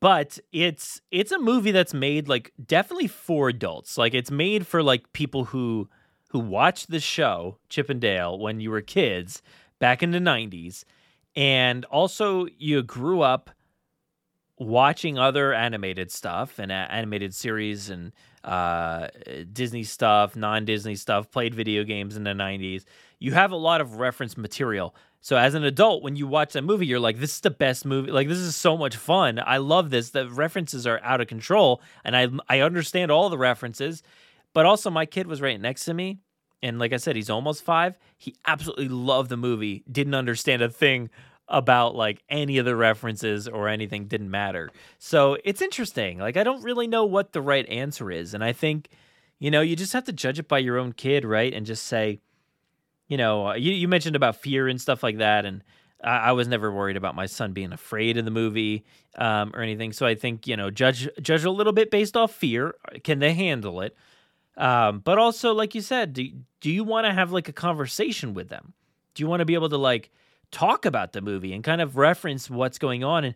but it's it's a movie that's made like definitely for adults. Like it's made for like people who who watched the show Chip and Dale when you were kids back in the 90s and also you grew up watching other animated stuff and animated series and uh, Disney stuff, non-Disney stuff, played video games in the 90s. You have a lot of reference material. So as an adult when you watch that movie you're like this is the best movie. Like this is so much fun. I love this. The references are out of control and I I understand all the references. But also my kid was right next to me and like I said, he's almost five. He absolutely loved the movie, didn't understand a thing about like any of the references or anything, didn't matter. So it's interesting. Like, I don't really know what the right answer is. And I think, you know, you just have to judge it by your own kid, right? And just say, you know, uh, you, you mentioned about fear and stuff like that. And I, I was never worried about my son being afraid of the movie um, or anything. So I think, you know, judge, judge a little bit based off fear. Can they handle it? Um, but also, like you said, do, do you want to have like a conversation with them? Do you want to be able to like talk about the movie and kind of reference what's going on? And,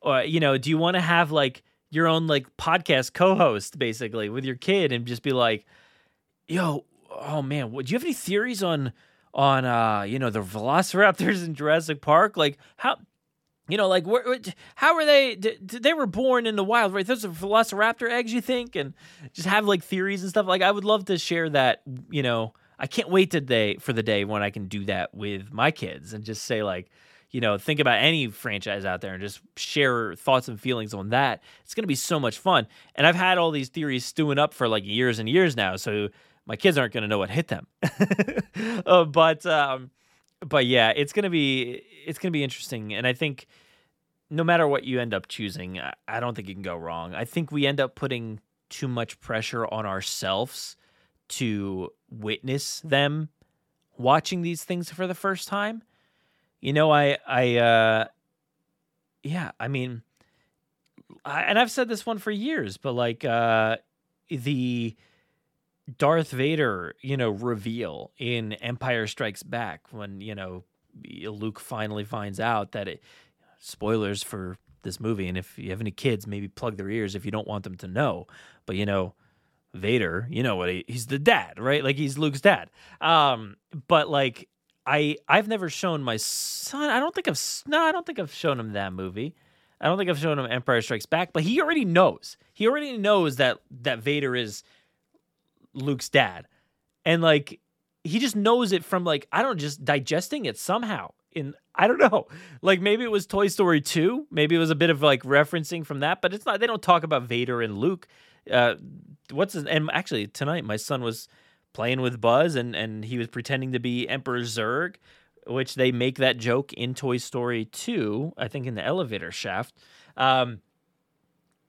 or, you know, do you want to have like your own like podcast co host basically with your kid and just be like, yo, oh man, what, do you have any theories on, on, uh, you know, the velociraptors in Jurassic Park? Like, how, you know, like where, how were they? They were born in the wild, right? Those are Velociraptor eggs, you think, and just have like theories and stuff. Like I would love to share that. You know, I can't wait today for the day when I can do that with my kids and just say like, you know, think about any franchise out there and just share thoughts and feelings on that. It's to be so much fun. And I've had all these theories stewing up for like years and years now, so my kids aren't to know what hit them. [laughs] uh, but um, but yeah, it's gonna be it's gonna be interesting, and I think no matter what you end up choosing, I don't think you can go wrong. I think we end up putting too much pressure on ourselves to witness them watching these things for the first time. You know, I I uh yeah, I mean I, and I've said this one for years, but like uh the Darth Vader, you know, reveal in Empire Strikes Back when, you know, Luke finally finds out that it spoilers for this movie and if you have any kids, maybe plug their ears if you don't want them to know. But you know, Vader, you know what he, he's the dad, right? Like he's Luke's dad. Um but like I I've never shown my son. I don't think I've no, I don't think I've shown him that movie. I don't think I've shown him Empire Strikes Back, but he already knows. He already knows that that Vader is Luke's dad. And like he just knows it from like I don't just digesting it somehow. In I don't [laughs] know, like maybe it was Toy Story two, maybe it was a bit of like referencing from that, but it's not. They don't talk about Vader and Luke. Uh, what's his? And actually tonight my son was playing with Buzz and and he was pretending to be Emperor Zurg, which they make that joke in Toy Story two. I think in the elevator shaft. Um,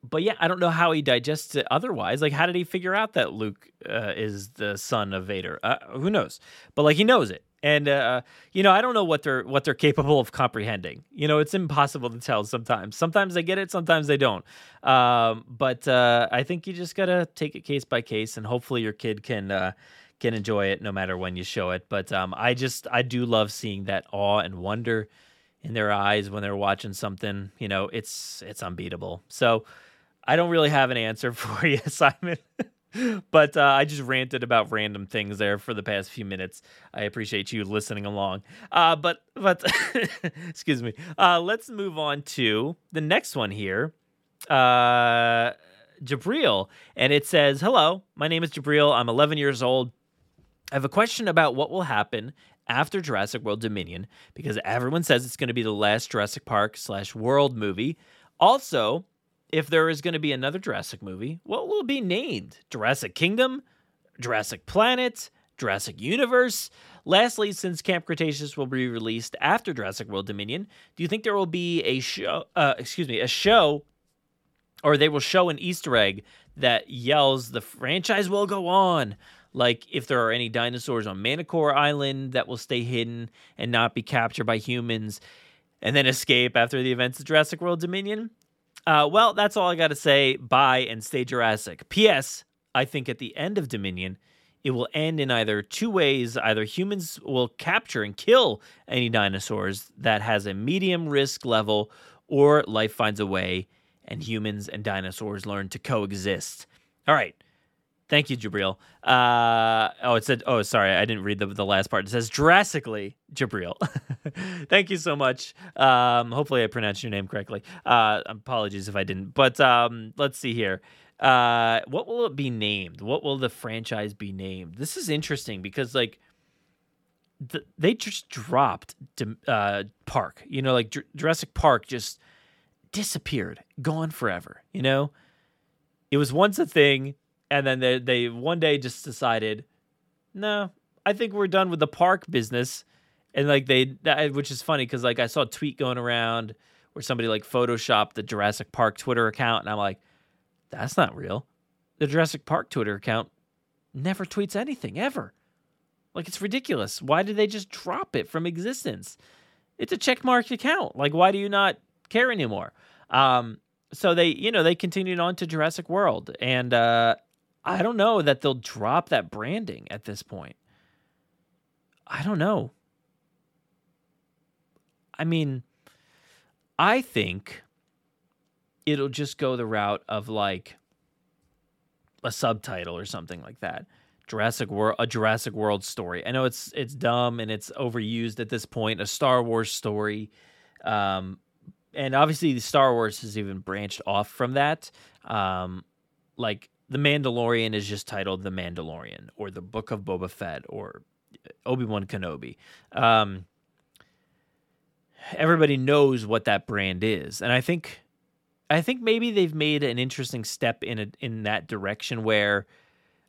but yeah, I don't know how he digests it otherwise. Like, how did he figure out that Luke uh, is the son of Vader? Uh, who knows? But like, he knows it, and uh, you know, I don't know what they're what they're capable of comprehending. You know, it's impossible to tell sometimes. Sometimes they get it, sometimes they don't. Um, but uh, I think you just gotta take it case by case, and hopefully your kid can uh, can enjoy it no matter when you show it. But um, I just I do love seeing that awe and wonder in their eyes when they're watching something. You know, it's it's unbeatable. So. I don't really have an answer [laughs] for you, Simon. but uh, I just ranted about random things there for the past few minutes. I appreciate you listening along. Uh, but but [laughs] excuse me. Uh, let's move on to the next one here. Uh, Jabril, and it says, "Hello, my name is Jabril. I'm 11 years old. I have a question about what will happen." After Jurassic World Dominion, because everyone says it's going to be the last Jurassic Park slash World movie. Also, if there is going to be another Jurassic movie, what will be named? Jurassic Kingdom? Jurassic Planet? Jurassic Universe? Lastly, since Camp Cretaceous will be released after Jurassic World Dominion, do you think there will be a show, uh, excuse me, a show, or they will show an Easter egg that yells the franchise will go on? Like if there are any dinosaurs on Mantah Corp Island that will stay hidden and not be captured by humans and then escape after the events of Jurassic World Dominion? Uh, well, that's all I got to say. Bye and stay Jurassic. P.S. I think at the end of Dominion, it will end in either two ways. Either humans will capture and kill any dinosaurs that has a medium risk level, or life finds a way and humans and dinosaurs learn to coexist. All right. Thank you, Jabril. Uh, oh, it said, oh, sorry, I didn't read the, the last part. It says drastically, Jabril. [laughs] Thank you so much. Um, hopefully, I pronounced your name correctly. Uh, apologies if I didn't. But um, let's see here. Uh, what will it be named? What will the franchise be named? This is interesting because, like, th- they just dropped uh, Park. You know, like Jurassic Park just disappeared, gone forever. You know, it was once a thing and then they they one day just decided, no, I think we're done with the park business, and like they, that, which is funny because like I saw a tweet going around where somebody like photoshopped the Jurassic Park Twitter account, and I'm like, that's not real. The Jurassic Park Twitter account never tweets anything ever. Like it's ridiculous. Why did they just drop it from existence? It's a checkmark account. Like why do you not care anymore? Um, so they, you know, they continued on to Jurassic World, and uh, I don't know that they'll drop that branding at this point. I don't know. I mean, I think it'll just go the route of like a subtitle or something like that. Jurassic World, a Jurassic World story. I know it's it's dumb and it's overused at this point. A Star Wars story, um, and obviously the Star Wars has even branched off from that. Um, like the Mandalorian is just titled The Mandalorian or The Book of Boba Fett or Obi Wan Kenobi. Um, everybody knows what that brand is, and I think, I think maybe they've made an interesting step in a, in that direction where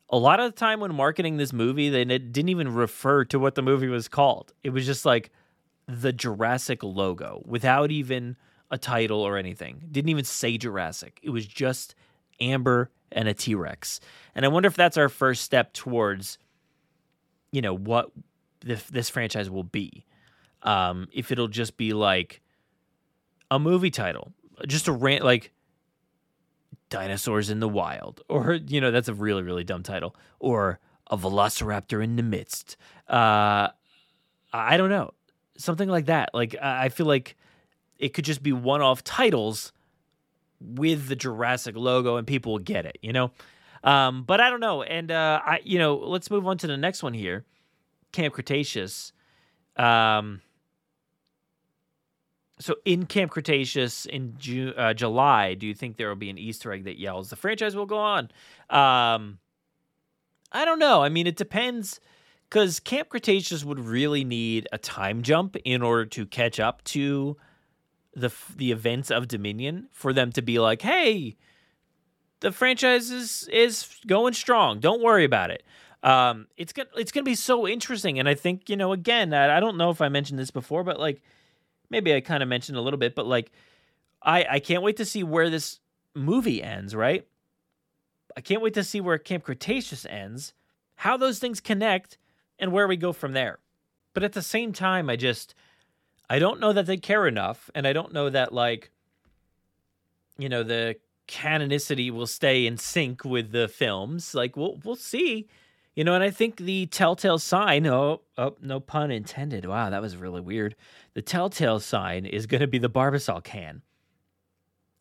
a lot of the time when marketing this movie, they didn't even refer to what the movie was called. It was just like the Jurassic logo without even a title or anything. Didn't even say Jurassic. It was just Amber and a T Rex. And I wonder if that's our first step towards, you know, what this, this franchise will be. Um, if it'll just be like a movie title, just a rant like Dinosaurs in the Wild, or, you know, that's a really, really dumb title, or a Velociraptor in the Midst. Uh, I don't know. Something like that. Like, I feel like it could just be one off titles with the Jurassic logo and people will get it, you know? Um, but I don't know. And, uh, I, you know, let's move on to the next one here Camp Cretaceous. Um, so in Camp Cretaceous in uh, July, do you think there will be an Easter egg that yells the franchise will go on? Um, I don't know. I mean, it depends because Camp Cretaceous would really need a time jump in order to catch up to the the events of Dominion for them to be like, hey, the franchise is is going strong. Don't worry about it. Um, it's gonna it's gonna be so interesting, and I think you know again, I, I don't know if I mentioned this before, but like maybe I kind of mentioned a little bit, but like I I can't wait to see where this movie ends. Right, I can't wait to see where Camp Cretaceous ends, how those things connect, and where we go from there. But at the same time, I just I don't know that they care enough, and I don't know that like you know the canonicity will stay in sync with the films. Like we'll we'll see. You know, and I think the telltale sign, oh, oh, no pun intended. Wow, that was really weird. The telltale sign is going to be the Barbasol can.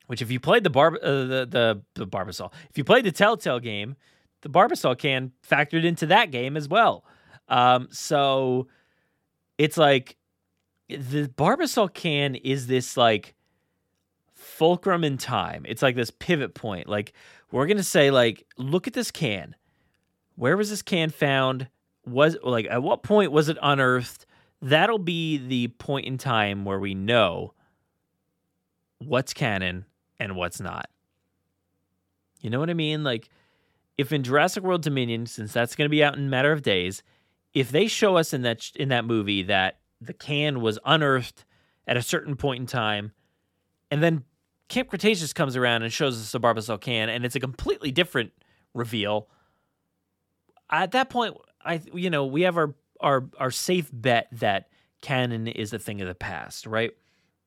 Which, if you played the Barb, uh, the the the Barbasol, if you played the Telltale game, the Barbasol can factored into that game as well. Um, so it's like the Barbasol can is this like fulcrum in time. It's like this pivot point. Like we're gonna say, like, look at this can. Where was this can found? Was like at what point was it unearthed? That'll be the point in time where we know what's canon and what's not. You know what I mean? Like if in Jurassic World Dominion, since that's going to be out in a matter of days, if they show us in that in that movie that the can was unearthed at a certain point in time, and then Camp Cretaceous comes around and shows us the Barbasol can, and it's a completely different reveal. At that point, I you know we have our our our safe bet that canon is a thing of the past, right?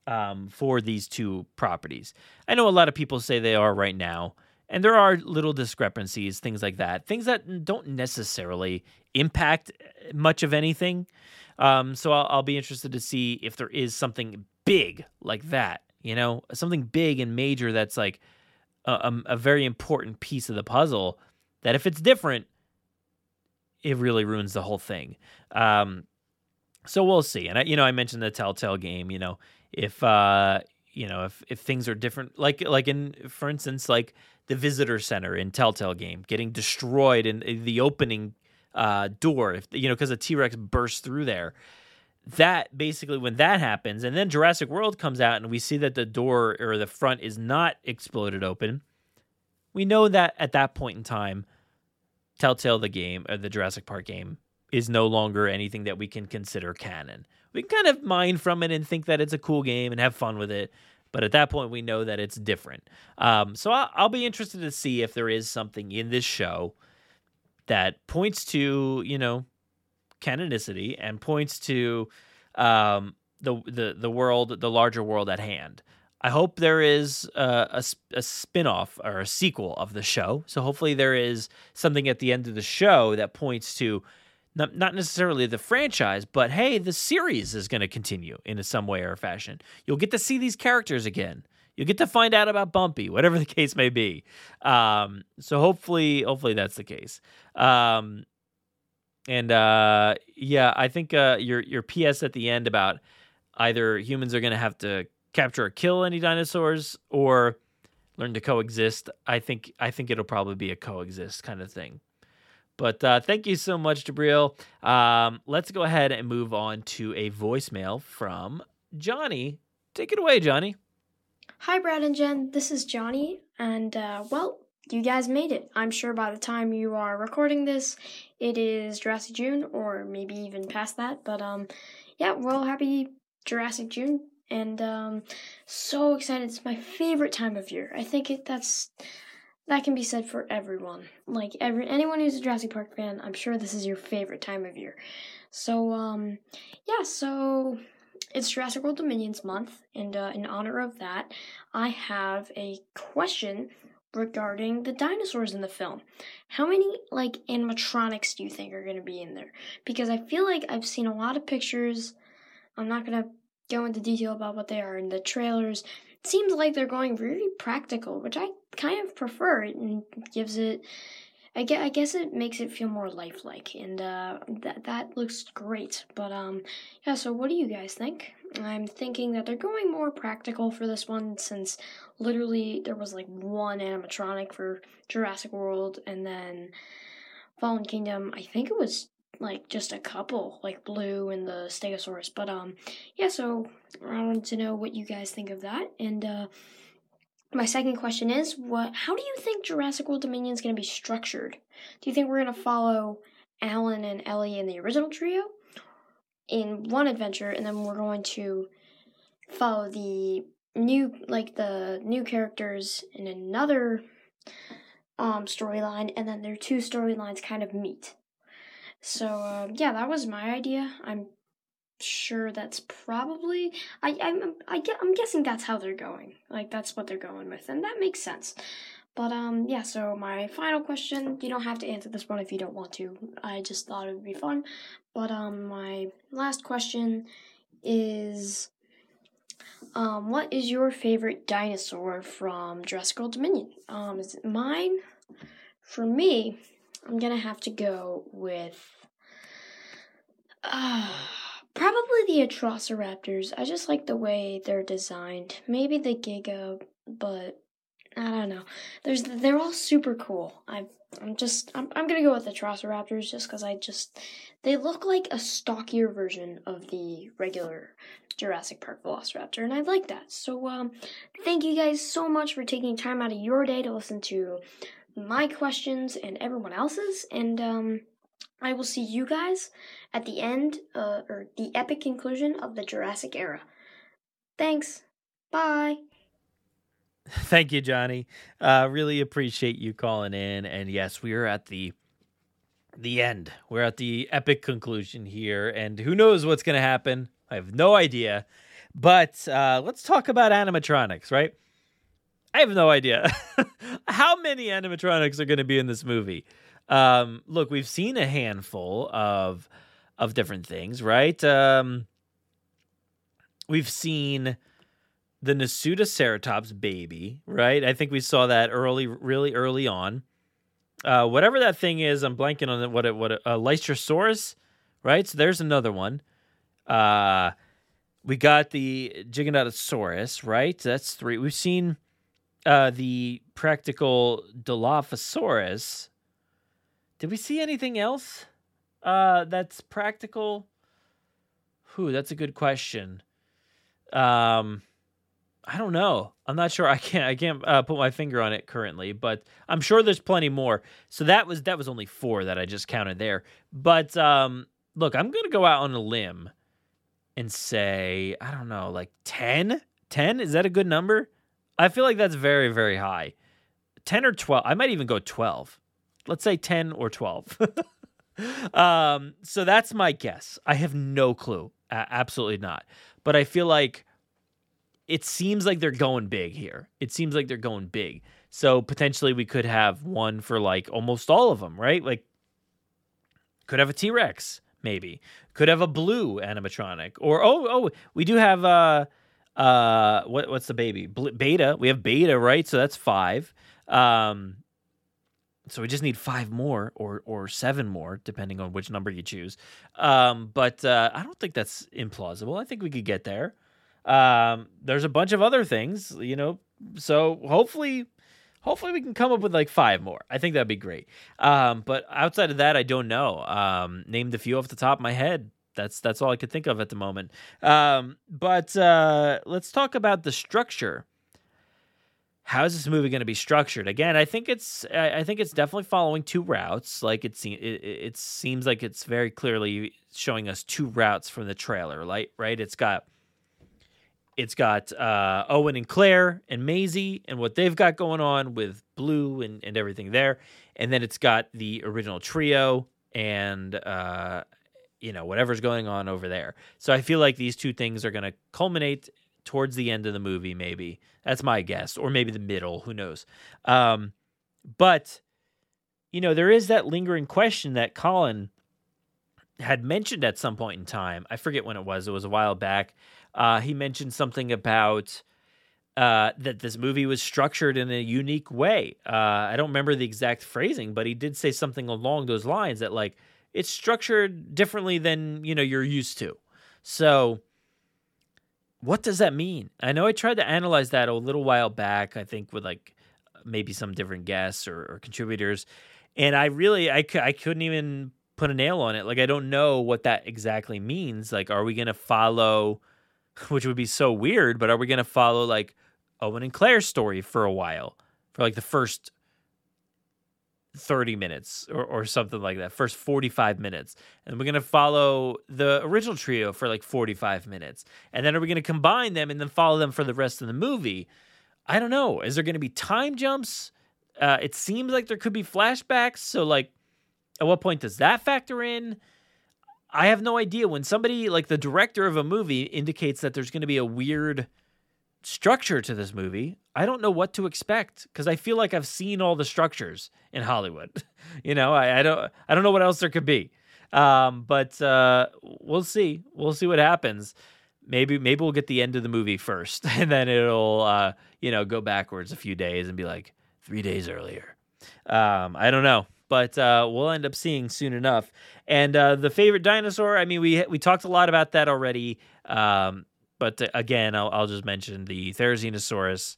Um, for these two properties, I know a lot of people say they are right now, and there are little discrepancies, things like that, things that don't necessarily impact much of anything. Um, so I'll, I'll be interested to see if there is something big like that you know, something big and major that's like a, a, a, very important piece of the puzzle. That if it's different, it really ruins the whole thing. Um, so we'll see. And I, you know, I mentioned the Telltale game. You know, if uh, you know, if if things are different, like like in, for instance, like the visitor center in Telltale game getting destroyed in the opening uh, door, if you know, because a T Rex burst through there that basically when that happens and then Jurassic World comes out and we see that the door or the front is not exploded open, we know that at that point in time, Telltale the game or the Jurassic Park game is no longer anything that we can consider canon. We can kind of mine from it and think that it's a cool game and have fun with it, but at that point we know that it's different. Um, so I'll, I'll be interested to see if there is something in this show that points to you know canonicity and points to um, the the the world, the larger world at hand. I hope there is a, a, a spin-off or a sequel of the show. So hopefully there is something at the end of the show that points to not, not necessarily the franchise, but hey, the series is going to continue in some way or fashion. You'll get to see these characters again. You'll get to find out about Bumpy, whatever the [laughs] case may be. Um, so hopefully, hopefully that's the case. Um, and uh, yeah, I think uh, your your PS at the end about either humans are going to have to capture or kill any dinosaurs or learn to coexist. I think I think it'll probably be a coexist kind of thing. But uh, thank you so much, Jabril. Um, let's go ahead and move on to a voicemail from Johnny. Take it away, Johnny. Hi, Brad and Jen. This is Johnny, and uh, well, you guys made it. I'm sure by the time you are recording this, it is Jurassic June or maybe even past that. But um, yeah, well, happy Jurassic June, and um, so excited. It's my favorite time of year. I think it that's that can be said for everyone. Like every anyone who's a Jurassic Park fan, I'm sure this is your favorite time of year. So um, yeah, so it's Jurassic World Dominions month, and uh, in honor of that, I have a question regarding the dinosaurs in the film. How many like animatronics do you think are going to be in there? Because I feel like I've seen a lot of pictures. I'm not going to go into detail about what they are in the trailers. It seems like they're going very practical, which I kind of prefer. It and gives it I guess, I guess it makes it feel more lifelike, and uh, that that looks great. But um, yeah. So what do you guys think? I'm thinking that they're going more practical for this one, since literally there was like one animatronic for Jurassic World, and then Fallen Kingdom. I think it was like just a couple, like Blue and the Stegosaurus. But um, yeah. So I wanted to know what you guys think of that. And uh, my second question is, what? How do you think Jurassic World Dominion is going to be structured? Do you think we're going to follow Alan and Ellie in the original trio in one adventure, and then we're going to follow the new, like the new characters in another um storyline, and then their two storylines kind of meet? So uh, yeah, that was my idea. I'm sure that's probably I I'm I I'm guessing that's how they're going. Like that's what they're going with, and that makes sense. But um yeah, so my final question, you don't have to answer this one if you don't want to. I just thought it would be fun. But um my last question is um what is your favorite dinosaur from Jurassic World Dominion? Um is it mine? For me, I'm gonna have to go with [sighs] uh, probably the Atrociraptors. I just like the way they're designed. Maybe the Giga, but I don't know. There's they're all super cool. I I'm just I'm I'm gonna go with the Atrociraptors just because I just they look like a stockier version of the regular Jurassic Park Velociraptor, and I like that. So um, thank you guys so much for taking time out of your day to listen to my questions and everyone else's, and um. I will see you guys at the end, uh, or the epic conclusion of the Jurassic era. Thanks. Bye. [laughs] Thank you, Johnny. Uh, really appreciate you calling in. And yes, we are at the the end. We're at the epic conclusion here, and who knows what's going to happen? I have no idea. But uh, let's talk about animatronics, right? I have no idea [laughs] how many animatronics are going to be in this movie. Um, look, we've seen a handful of of different things, right? Um, we've seen the Nasutoceratops baby, right? I think we saw that early, really early on. Uh, whatever that thing is, I'm blanking on it. What it, what a uh, Lystrosaurus, right? So there's another one. Uh, we got the Giganotosaurus, right? That's three. We've seen uh, the practical Dilophosaurus. Did we see anything else uh, that's practical? Who? That's a good question. Um, I don't know. I'm not sure. I can't. I can't uh, put my finger on it currently, but I'm sure there's plenty more. So that was that was only four that I just counted there. But um, look, I'm gonna go out on a limb and say I don't know, like 10? 10? Is that a good number? I feel like that's very very high. 10 or 12. I might even go 12. Let's say 10 or 12. [laughs] um, so that's my guess. I have no clue. absolutely not. But I feel like it seems like they're going big here. It seems like they're going big. So potentially we could have one for like almost all of them, right? Like could have a T-Rex maybe. Could have a blue animatronic or oh oh, we do have uh uh what what's the baby? Beta. We have Beta, right? So that's 5. Um so we just need five more or or seven more, depending on which number you choose. Um, but uh, I don't think that's implausible. I think we could get there. Um, there's a bunch of other things, you know. So hopefully, hopefully we can come up with like five more. I think that'd be great. Um, but outside of that, I don't know. Um, named a few off the top of my head. That's that's all I could think of at the moment. Um, but uh, let's talk about the structure how is this movie going to be structured? Again, I think it's I think it's definitely following two routes. Like it, it it seems like it's very clearly showing us two routes from the trailer. Right, right. It's got it's got uh, Owen and Claire and Maisie and what they've got going on with Blue and, and everything there, and then it's got the original trio and uh, you know whatever's going on over there. So I feel like these two things are going to culminate towards the end of the movie, maybe. That's my guess, or maybe the middle. Who knows? Um, but you know, there is that lingering question that Colin had mentioned at some point in time. I forget when it was. It was a while back. Uh, he mentioned something about uh, that this movie was structured in a unique way. Uh, I don't remember the exact phrasing, but he did say something along those lines that like it's structured differently than you know you're used to. So what does that mean? I know I tried to analyze that a little while back, I think with like maybe some different guests or, or contributors. And I really, I, I couldn't even put a nail on it. Like I don't know what that exactly means. Like, are we gonna follow? [laughs] Which would be so weird, but are we gonna follow like Owen and Claire's story for a while, for like the first 30 minutes or, or something like that, first 45 minutes. And we're going to follow the original trio for like 45 minutes. And then are we going to combine them and then follow them for the rest of the movie? I don't know. Is there going to be time jumps? Uh, it seems like there could be flashbacks. So, like, at what point does that factor in? I have no idea. When somebody, like the director of a movie, indicates that there's going to be a weird structure to this movie, I don't know what to expect because I feel like I've seen all the structures in Hollywood. [laughs] you know, I, I, don't I don't know what else there could be. Um, but uh, we'll see. We'll see what happens. Maybe maybe we'll get the end of the movie first, [laughs] and then it'll uh, you know go backwards a few days and be like three days earlier. Um, I don't know, but uh, we'll end up seeing soon enough. And uh, the favorite dinosaur. I mean, we we talked a lot about that already. Um, but uh, again, I'll, I'll just mention the Therizinosaurus,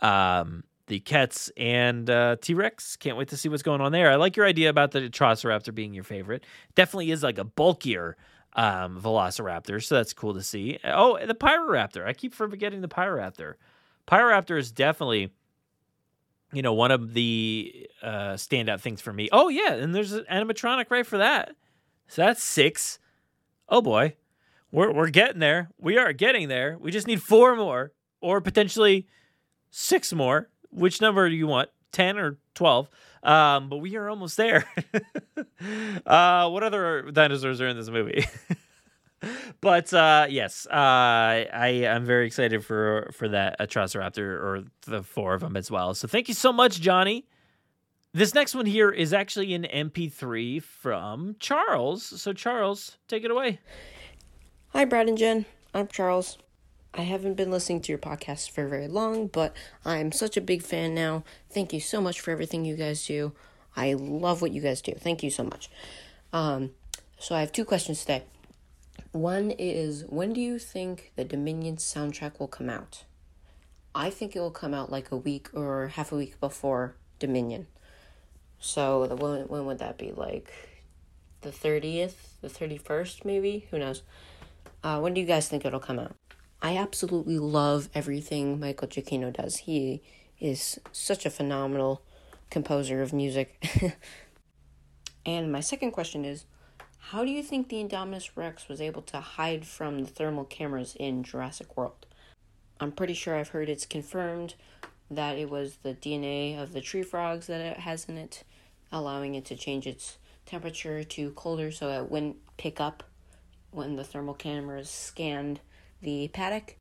um, the Quetz, and uh, T Rex. Can't wait to see what's going on there. I like your idea about the Atrociraptors being your favorite. Definitely is like a bulkier um, Velociraptor, so that's cool to see. Oh, the Pyroraptor. I keep forgetting the Pyroraptor. Pyroraptor is definitely, you know, one of the uh, standout things for me. Oh yeah, and there's an animatronic right for that. So that's six. Oh boy, we're we're getting there. We are getting there. We just need four more, or potentially six more. Which number do you want? Ten or twelve? Um, but we are almost there. [laughs] uh, what other dinosaurs are in this movie? [laughs] but uh, yes, uh, I I'm very excited for for that Atrociraptors or the four of them as well. So thank you so much, Johnny. This next one here is actually an MP3 from Charles. So Charles, take it away. Hi, Brad and Jen. I'm Charles. I haven't been listening to your podcast for very long, but I'm such a big fan now. Thank you so much for everything you guys do. I love what you guys do. Thank you so much. Um, so I have two questions today. One is when do you think the Dominion soundtrack will come out? I think it will come out like a week or half a week before Dominion. So when when would that be? Like the thirtieth, the thirty first, maybe? Who knows? Uh, when do you guys think it'll come out? I absolutely love everything Michael Giacchino does. He is such a phenomenal composer of music. [laughs] and my second question is how do you think the Indominus Rex was able to hide from the thermal cameras in Jurassic World? I'm pretty sure I've heard it's confirmed that it was the DNA of the tree frogs that it has in it, allowing it to change its temperature to colder so it wouldn't pick up when the thermal cameras scanned the paddock.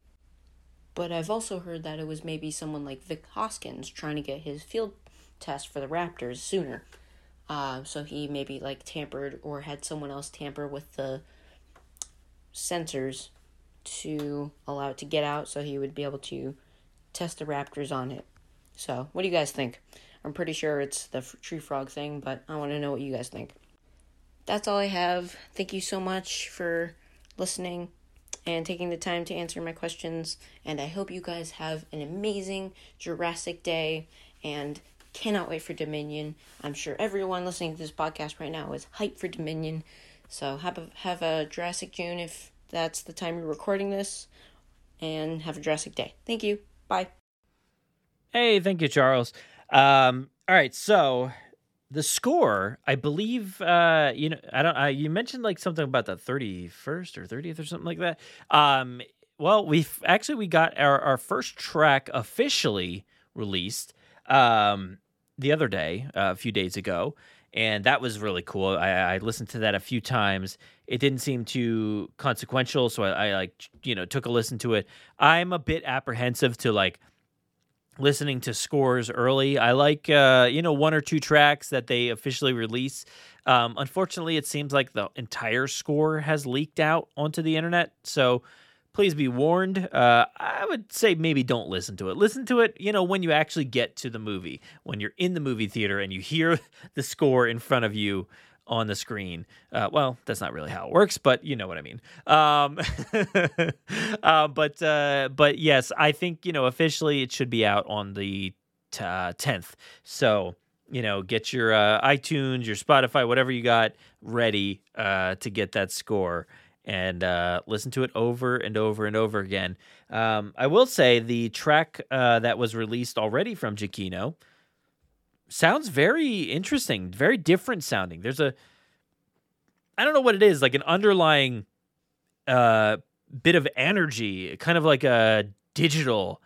But I've also heard that it was maybe someone like Vic Hoskins trying to get his field test for the Raptors sooner. Uh, so he maybe like tampered or had someone else tamper with the sensors to allow it to get out so he would be able to test the Raptors on it. So, what do you guys think? I'm pretty sure it's the tree frog thing, but I want to know what you guys think that's all I have. Thank you so much for listening and taking the time to answer my questions. And I hope you guys have an amazing Jurassic Day and cannot wait for Dominion. I'm sure everyone listening to this podcast right now is hyped for Dominion. So have a have a Jurassic June if that's the time you're recording this. And have a Jurassic Day. Thank you. Bye. Hey, thank you, Charles. Um, all right, so the score, I believe, uh, you know, I don't. Uh, you mentioned like something about the thirty first or thirtieth or something like that. Um, well, we actually we got our our first track officially released um the other day, uh, a few days ago, and that was really cool. I, I listened to that a few times. It didn't seem too consequential, so I, I like you know took a listen to it. I'm a bit apprehensive to like listening to scores early. I like uh, you know one or two tracks that they officially release. Um, unfortunately, it seems like the entire score has leaked out onto the internet. So please be warned. Uh, I would say maybe don't listen to it. Listen to it, you know, when you actually get to the movie, when you're in the movie theater and you hear [laughs] the score in front of you on the screen. Uh, well, that's not really how it works, but you know what I mean. Um, [laughs] uh, but uh, but yes, I think you know officially it should be out on the 10th. Uh, so you know, get your uh, iTunes, your Spotify, whatever you got ready uh, to get that score and listen to it over and over and over again. Um, I will say the track that was released already from Giacchino sounds very interesting, very different sounding. There's a, I don't know what it is, like an underlying uh, bit of energy, kind of like a digital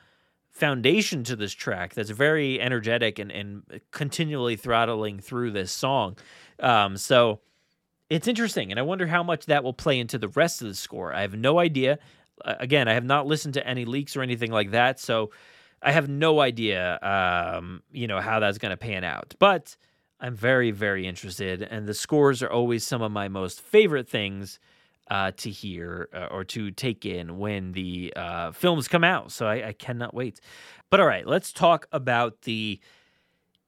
foundation to this track that's very energetic and, and continually throttling through this song. Um, so it's interesting, and I wonder how much that will play into the rest of the score. I have no idea. Uh, again, I have not listened to any leaks or anything like that, so I have no idea, um, you know, how that's going to pan out. But I'm very, very interested, and the scores are always some of my most favorite things uh, to hear uh, or to take in when the uh, films come out. So I, I, cannot wait. But all right, let's talk about the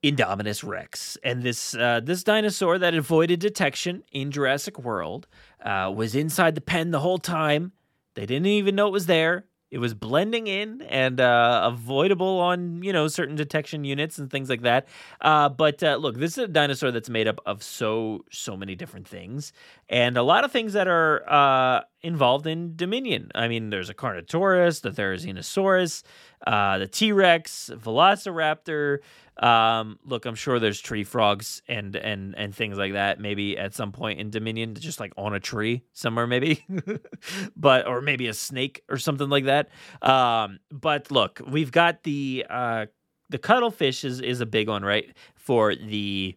Indominus Rex and this uh, this dinosaur that avoided detection in Jurassic World uh, was inside the pen the whole time. They didn't even know it was there. It was blending in and uh, avoidable on you know certain detection units and things like that. Uh, but uh, look, this is a dinosaur that's made up of so so many different things, and a lot of things that are uh, involved in Dominion. I mean, there's a Carnotaurus, the Therizinosaurus, uh, the T Rex, Velociraptor. Um, look, I'm sure there's tree frogs and and and things like that. Maybe at some point in Dominion, just like on a tree somewhere, maybe, [laughs] but or maybe a snake or something like that. Um, but look, we've got the uh, the cuttlefish is is a big one, right? For the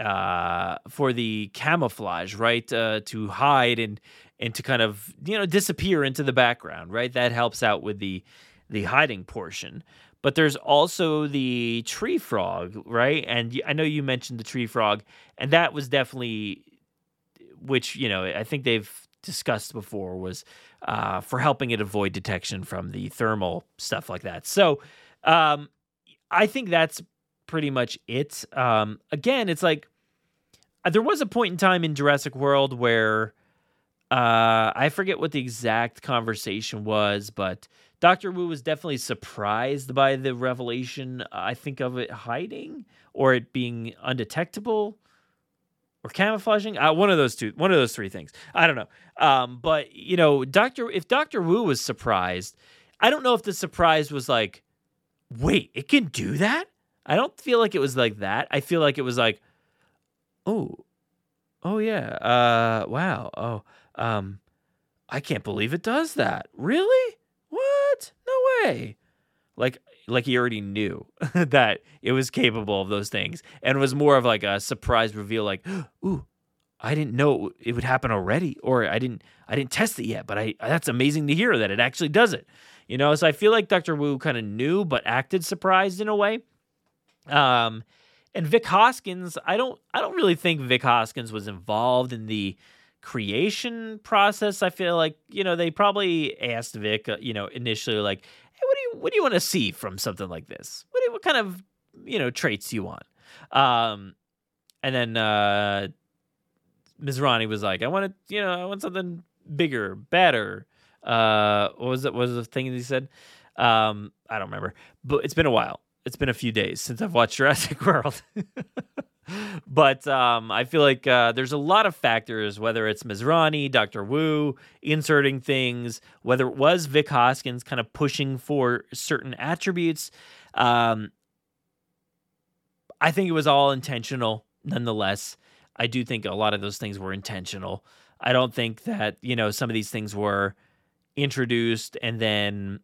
uh, for the camouflage, right? Uh, to hide and and to kind of you know disappear into the background, right? That helps out with the the hiding portion. But there's also the tree frog, right? And I know you mentioned the tree frog, and that was definitely, which you know, I think they've discussed before was uh, for helping it avoid detection from the thermal stuff like that. So um, I think that's pretty much it. Um, again, it's like uh, there was a point in time in Jurassic World where uh, I forget what the exact conversation was, but Doctor Wu was definitely surprised by the revelation. I think of it hiding or it being undetectable or camouflaging. Uh, one of those two, one of those three things. I don't know. Um, but you know, Doctor, if Doctor Wu was surprised, I don't know if the surprise was like, wait, it can do that. I don't feel like it was like that. I feel like it was like, oh, oh yeah, uh, wow, oh, um, I can't believe it does that. Really? What? No way. Like like he already knew [laughs] that it was capable of those things and was more of like a surprise reveal like [gasps] ooh I didn't know it would happen already or I didn't I didn't test it yet but I that's amazing to hear that it actually does it. You know, so I feel like Dr. Wu kind of knew but acted surprised in a way. Um and Vic Hoskins, I don't I don't really think Vic Hoskins was involved in the creation process, I feel like you know they probably asked Vic, uh, you know, initially like, "Hey, what do you what do you want to see from something like this? What do, what kind of you know traits do you want?" Um, and then uh, Masrani was like, "I want to, you know, I want something bigger, better." Uh, what was it? What was the thing he said? Um, I don't remember, but it's been a while. It's been a few days since I've watched Jurassic [laughs] World. But um, I feel like uh, there's a lot of factors, whether it's Masrani, Dr. Wu inserting things, whether it was Vic Hoskins kind of pushing for certain attributes. Um, I think it was all intentional, nonetheless. I do think a lot of those things were intentional. I don't think that, you know, some of these things were introduced and then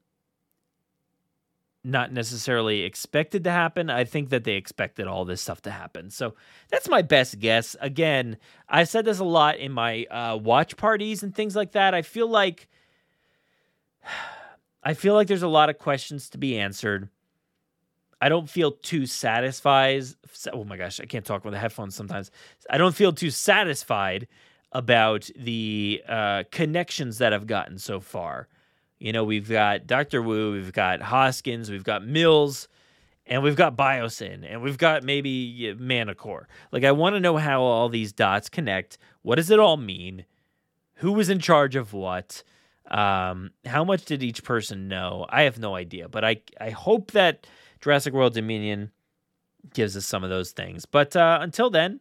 not necessarily expected to happen. I think that they expected all this stuff to happen. So that's my best guess. Again, I've said this a lot in my uh, watch parties and things like that. I feel like [sighs] I feel like there's a lot of questions to be answered. I don't feel too satisfied. Oh my gosh, I can't talk with the headphones sometimes. I don't feel too satisfied about the uh, connections that I've gotten so far. You know, we've got Dr. Wu, we've got Hoskins, we've got Mills, and we've got Biosyn, and we've got maybe Mantah Corp. Like, I want to know how all these dots connect. What does it all mean? Who was in charge of what? Um, how much did each person know? I have no idea, but I I hope that Jurassic World Dominion gives us some of those things. But uh, until then,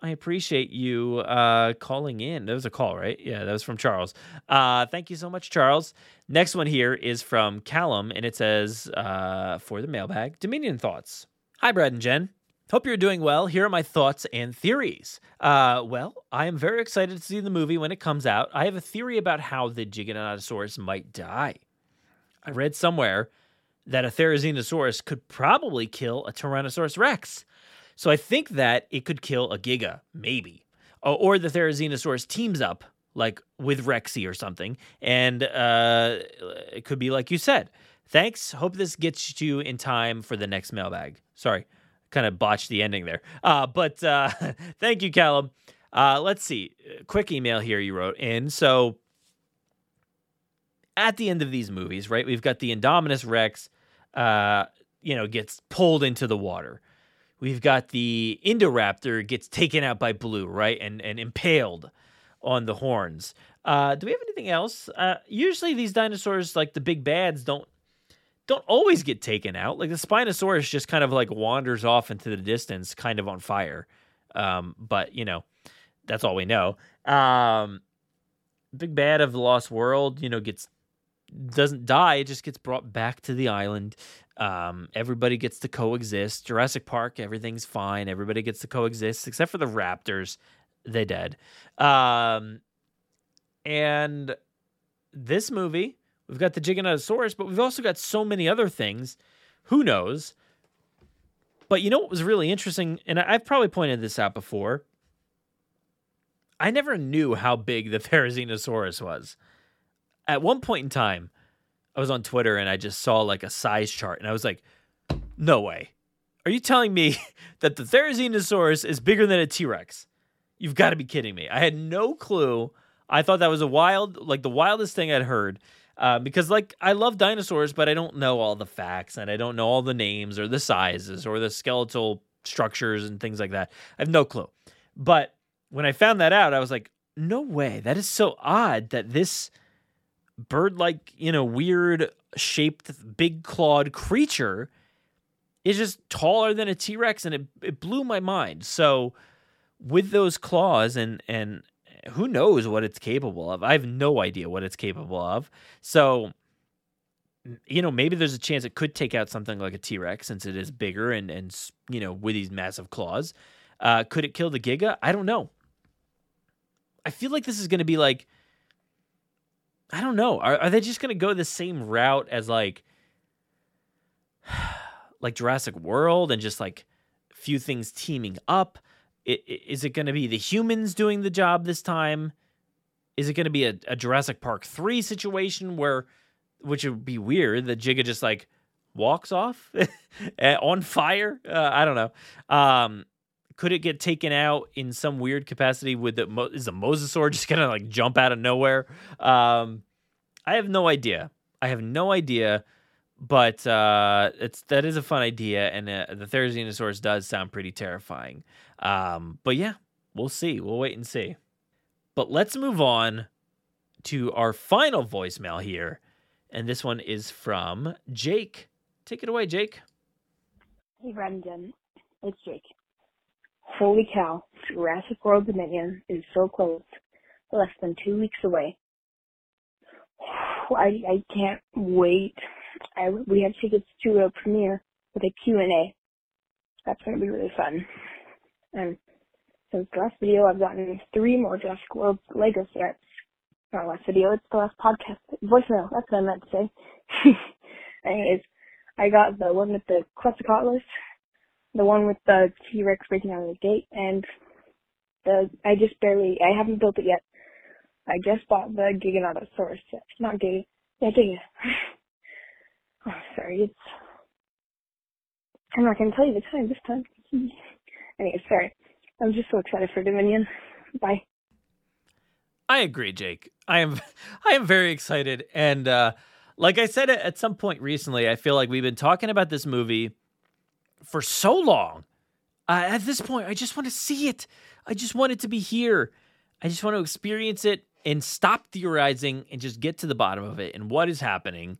I appreciate you uh, calling in. That was a call, right? Yeah, that was from Charles. Uh, thank you so much, Charles. Next one here is from Callum, and it says uh, for the mailbag Dominion thoughts. Hi, Brad and Jen. Hope you're doing well. Here are my thoughts and theories. Uh, well, I am very excited to see the movie when it comes out. I have a theory about how the Giganotosaurus might die. I read somewhere that a Therizinosaurus could probably kill a Tyrannosaurus Rex. So I think that it could kill a Giga, maybe. Or the Therizinosaurus teams up, like with Rexy or something. And uh, it could be like you said. Thanks. Hope this gets you in time for the next mailbag. Sorry, kind of botched the ending there. Uh, but uh, [laughs] thank you, Callum. Uh, let's see. Quick email here you wrote in. So at the end of these movies, right, we've got the Indominus Rex, uh, you know, gets pulled into the water. We've got the Indoraptor gets taken out by Blue, right, and and impaled on the horns. Uh, do we have anything else? Uh, usually these dinosaurs, like the big bads, don't don't always get taken out. Like the Spinosaurus just kind of like wanders off into the distance, kind of on fire. Um, but you know, that's all we know. Um, big bad of the Lost World, you know, gets doesn't die; it just gets brought back to the island. Um, everybody gets to coexist. Jurassic Park, everything's fine. Everybody gets to coexist except for the raptors. They dead. Um, and this movie, we've got the Giganotosaurus, but we've also got so many other things. Who knows? But you know what was really interesting, and I've probably pointed this out before. I never knew how big the [laughs] Therizinosaurus was. At one point in time, I was on Twitter and I just saw like a size chart and I was like, no way. Are you telling me [laughs] that the Therizinosaurus is bigger than a T Rex? You've got to be kidding me. I had no clue. I thought that was a wild, like the wildest thing I'd heard. Uh, because like I love dinosaurs, but I don't know all the facts and I don't know all the names or the sizes or the skeletal structures and things like that. I have no clue. But when I found that out, I was like, no way. That is so odd that this bird like, you know, weird shaped, big clawed creature is just taller than a T Rex. And it, it blew my mind. So, with those claws and, and, who knows what it's capable of? I have no idea what it's capable of. So, you know, maybe there's a chance it could take out something like a T Rex since it is bigger and and you know with these massive claws. Uh, could it kill the Giga? I don't know. I feel like this is going to be like I don't know. Are, are they just going to go the same route as like [sighs] like Jurassic World and just like few things teaming up? Is it going to be the humans doing the job this time? Is it going to be a, a, Jurassic Park 3 situation where which would be weird that Giga just like walks off [laughs] on fire? Uh, I don't know. Um, could it get taken out in some weird capacity with the is the mosasaur [laughs] just gonna like jump out of nowhere um i have no idea i have no idea but uh it's that is a fun idea and uh, the therizinosaurus does sound pretty terrifying um but yeah we'll see we'll wait and see but let's move on to our final voicemail here and this one is from jake take it away jake hey brendan it's jake Holy cow, Jurassic World Dominion is so close. Less than two weeks away. [sighs] I I can't wait. I we have tickets to a premiere with a Q&A. That's going to be really fun. And since the last video, I've gotten three more Jurassic World Lego sets. Not last video, it's the last podcast. Voicemail, that's what I meant to say. [laughs] Anyways, I got the one with the Quetzalcoatlus the one with the T Rex breaking out of the gate, and the I just barely I haven't built it yet. I just bought the Giganotosaurus set. Not Giga. Yeah, Giga. [laughs] oh, sorry, it's I'm not gonna tell you the time this time. [laughs] anyway, sorry. I'm just so excited for Dominion. Bye. I agree, Jake. I am [laughs] I am very excited and uh like I said at some point recently, I feel like we've been talking about this movie for so long. Uh, at this point, I just want to see it. I just want it to be here. I just want to experience it and stop theorizing and just get to the bottom of it and what is happening.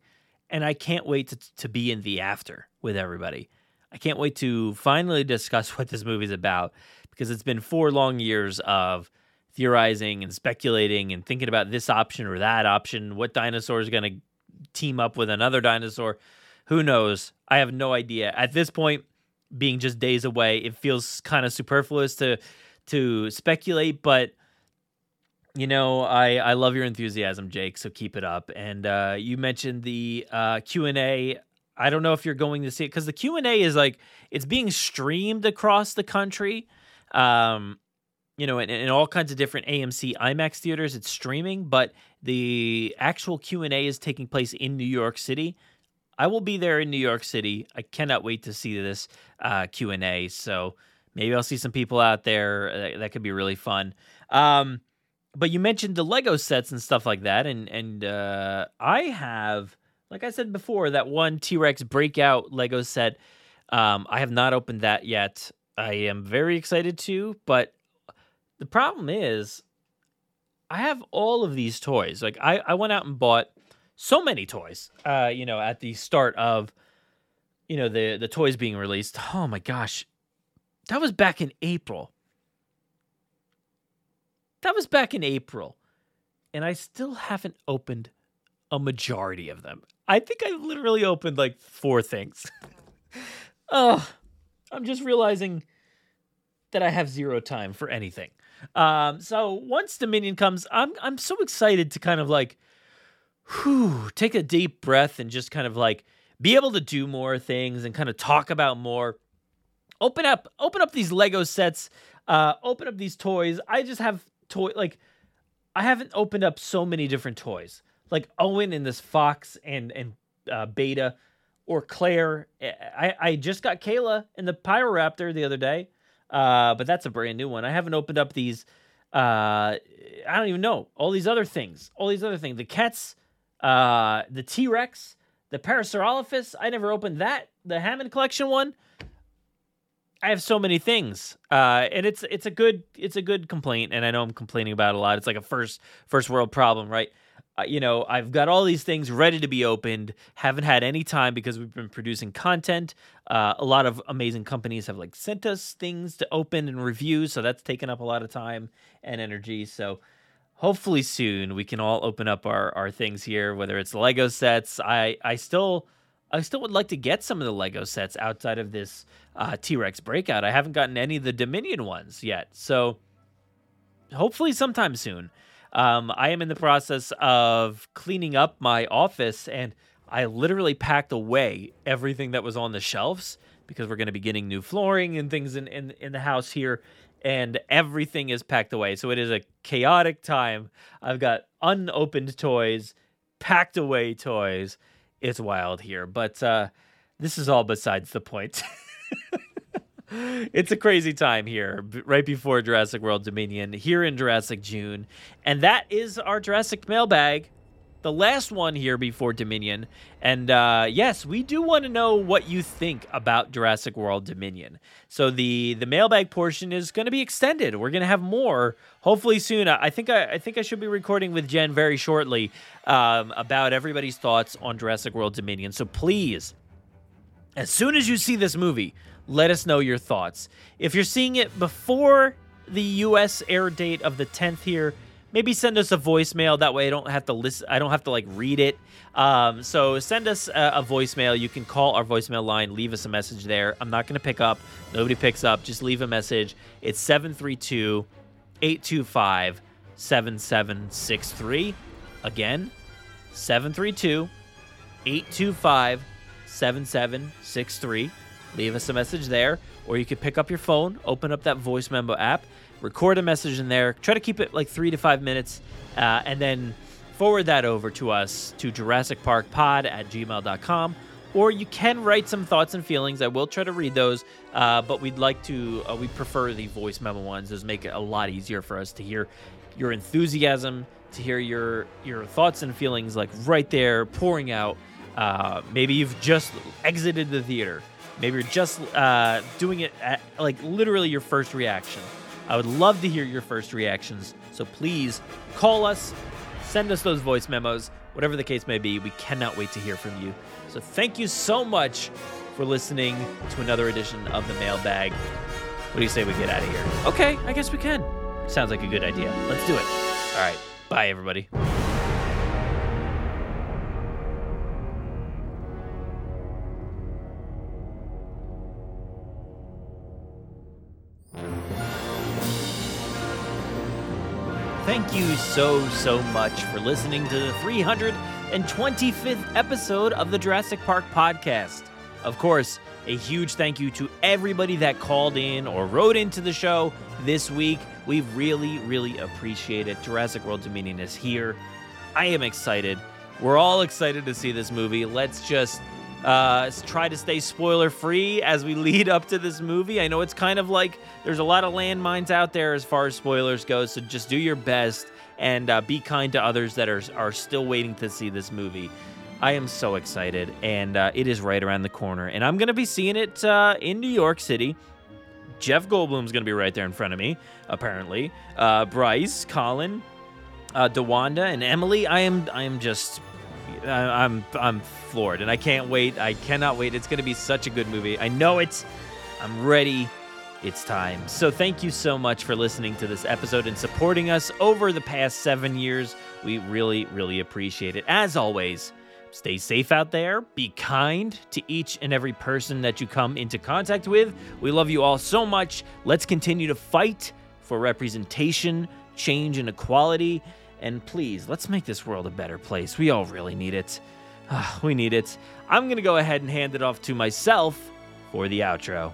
And I can't wait to, to be in the after with everybody. I can't wait to finally discuss [laughs] what this movie's about because it's been four long years of theorizing and speculating and thinking about this option or that option. What dinosaur is going to team up with another dinosaur? Who knows? I have no idea. At this point, being just days away, it feels kind of superfluous to to speculate, but you know, I I love your enthusiasm, Jake. So keep it up. And uh, you mentioned the uh, Q and A. I don't know if you're going to see it because the Q and A is like it's being streamed across the country. Um, you know, in, in all kinds of different AMC IMAX theaters, it's streaming, but the actual Q and A is taking place in New York City. I will be there in New York City. I cannot wait to see this uh, Q and A. So maybe I'll see some people out there. That, that could be really fun. Um, but you mentioned the Lego sets and stuff like that, and and uh, I have, like I said before, that one T Rex breakout Lego set. Um, I have not opened that yet. I am very excited to, but the problem is, I have all of these toys. Like I, I went out and bought so many toys. Uh, you know, at the start of, you know, the the toys being released. Oh my gosh, that was back in April. That was back in April. And I still haven't opened a majority of them. I think I literally opened like four things. [laughs] oh, I'm just realizing that I have zero time for anything. Um, so once Dominion comes, I'm I'm so excited to kind of like whew, take a deep breath and just kind of like be able to do more things and kind of talk about more. Open up open up these Lego sets, uh, open up these toys. I just have toy like I haven't opened up so many different toys. Like Owen and this fox and and uh, Beta or Claire. I I just got Kayla in the Pyroraptor the other day. Uh, but that's a brand new one. I haven't opened up these uh I don't even know. All these other things. All these other things. The cats, uh the T-Rex, the Parasaurolophus. I never opened that. The Hammond collection one. I have so many things, uh, and it's it's a good it's a good complaint, and I know I'm complaining about a lot. It's like a first first world problem, right? Uh, you know, I've got all these things ready to be opened. Haven't had any time because we've been producing content. Uh, a lot of amazing companies have like sent us things to open and review, so that's taken up a lot of time and energy. So hopefully soon we can all open up our our things here, whether it's Lego sets. I I still I still would like to get some of the Lego sets outside of this uh, T Rex breakout. I haven't gotten any of the Dominion ones yet. So hopefully sometime soon. Um, I am in the process of cleaning up my office and I literally packed away everything that was on the shelves because we're going to be getting new flooring and things in, in, in the house here. And everything is packed away. So it is a chaotic time. I've got unopened toys, packed away toys it's wild here, but uh, this is all besides the point. it's a crazy time here, right before Jurassic World Dominion, here in Jurassic June. And that is our Jurassic mailbag, the last one here before Dominion. And uh, yes, we do want to know what you think about Jurassic World Dominion. So the the mailbag portion is going to be extended. We're going to have more hopefully soon. I think I, I think I should be recording with Jen very shortly um, about everybody's thoughts on Jurassic World Dominion. So please, as soon as you see this movie, let us know your thoughts. If you're seeing it before the U.S. air date of the 10th here, maybe send us a voicemail. That way, I don't have to listen. I don't have to like read it. Um, so send us a, a, voicemail. You can call our voicemail line. Leave us a message there. I'm not going to pick up. Nobody picks up. Just leave a message. It's 732 825 7763. Again, 732 825 7763. Leave us a message there, or you could pick up your phone, open up that voice memo app, record a message in there. Try to keep it like three to five minutes, uh, and then forward that over to us to Jurassic Park Pod at gmail.com. Or you can write some thoughts and feelings. I will try to read those, uh, but we'd like to, uh, we prefer the voice memo ones. Those make it a lot easier for us to hear your enthusiasm, to hear your your thoughts and feelings like right there pouring out. Uh, maybe you've just exited the theater. Maybe you're just uh, doing it at like literally your first reaction. I would love to hear your first reactions. So please call us, send us those voice memos, whatever the case may be. We cannot wait to hear from you. So thank you so much for listening to another edition of the mailbag. What do you say we get out of here? Okay, I guess we can. Sounds like a good idea. Let's do it. All right. Bye, everybody. So, so much for listening to the 325th episode of the Jurassic Park podcast. Of course, a huge thank you to everybody that called in or wrote into the show this week. We really, really appreciate it. Jurassic World Dominion is here. I am excited. We're all excited to see this movie. Let's just uh, try to stay spoiler free as we [laughs] lead up to this movie. I know it's kind of like there's a lot of landmines out there as far as spoilers go, so just do your best and uh, be kind to others that are, are still waiting to see this movie. I am so excited, and uh, it is right around the corner. And I'm going to be seeing it uh, in New York City. Jeff Goldblum's going to be right there in front of me, apparently. Uh, Bryce, Colin, uh, DeWanda, and Emily. I am, I am just, I, I'm, I'm floored, and I can't wait. I cannot wait. It's going to be such a good movie. I know it's. I'm ready. It's time. So thank you so much for listening to this episode and supporting us over the past seven years. We really, really appreciate it. As always. Stay safe out there. Be kind to each and every person that you come into contact with. We love you all so much. Let's continue to fight for representation, change, and equality. And please, let's make this world a better place. We all really need it. Ah, we need it. I'm going to go ahead and hand it off to myself for the outro.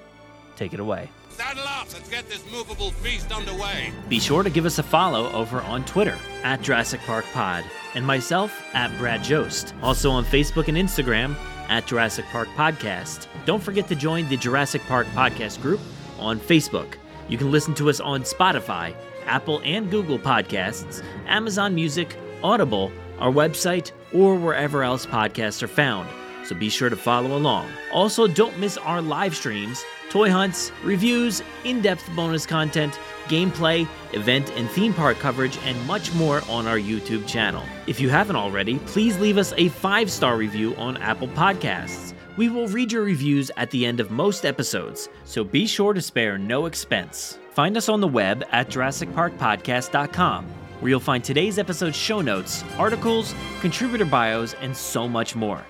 Take it away. Saddle up! Let's get this movable feast underway. Be sure to give us a follow over on Twitter at Jurassic Park Pod and myself at Brad Jost. Also on Facebook and Instagram at Jurassic Park Podcast. Don't forget to join the Jurassic Park Podcast group on Facebook. You can listen to us on Spotify, Apple and Google Podcasts, Amazon Music, Audible, our website, or wherever else podcasts are found. So be sure to follow along. Also, don't miss our live streams toy hunts, reviews, in depth bonus content, gameplay, event and theme park coverage, and much more on our YouTube channel. If you haven't already, please leave us a five star review on Apple Podcasts. We will read your reviews at the end of most episodes, so be sure to spare no expense. Find us on the web at JurassicParkPodcast.com, where you'll find today's episode's show notes, articles, contributor bios, and so much more.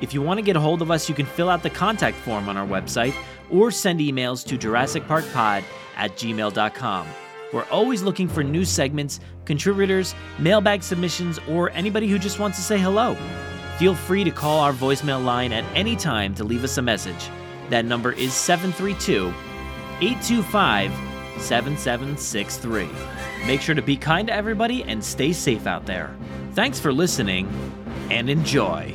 If you want to get a hold of us, you can fill out the contact form on our website or send emails to JurassicParkPod at gmail.com. We're always looking for new segments, contributors, mailbag submissions, or anybody who just wants to say hello. Feel free to call our voicemail line at any time to leave us a message. That number is 732 825 7763. Make sure to be kind to everybody and stay safe out there. Thanks for listening and enjoy.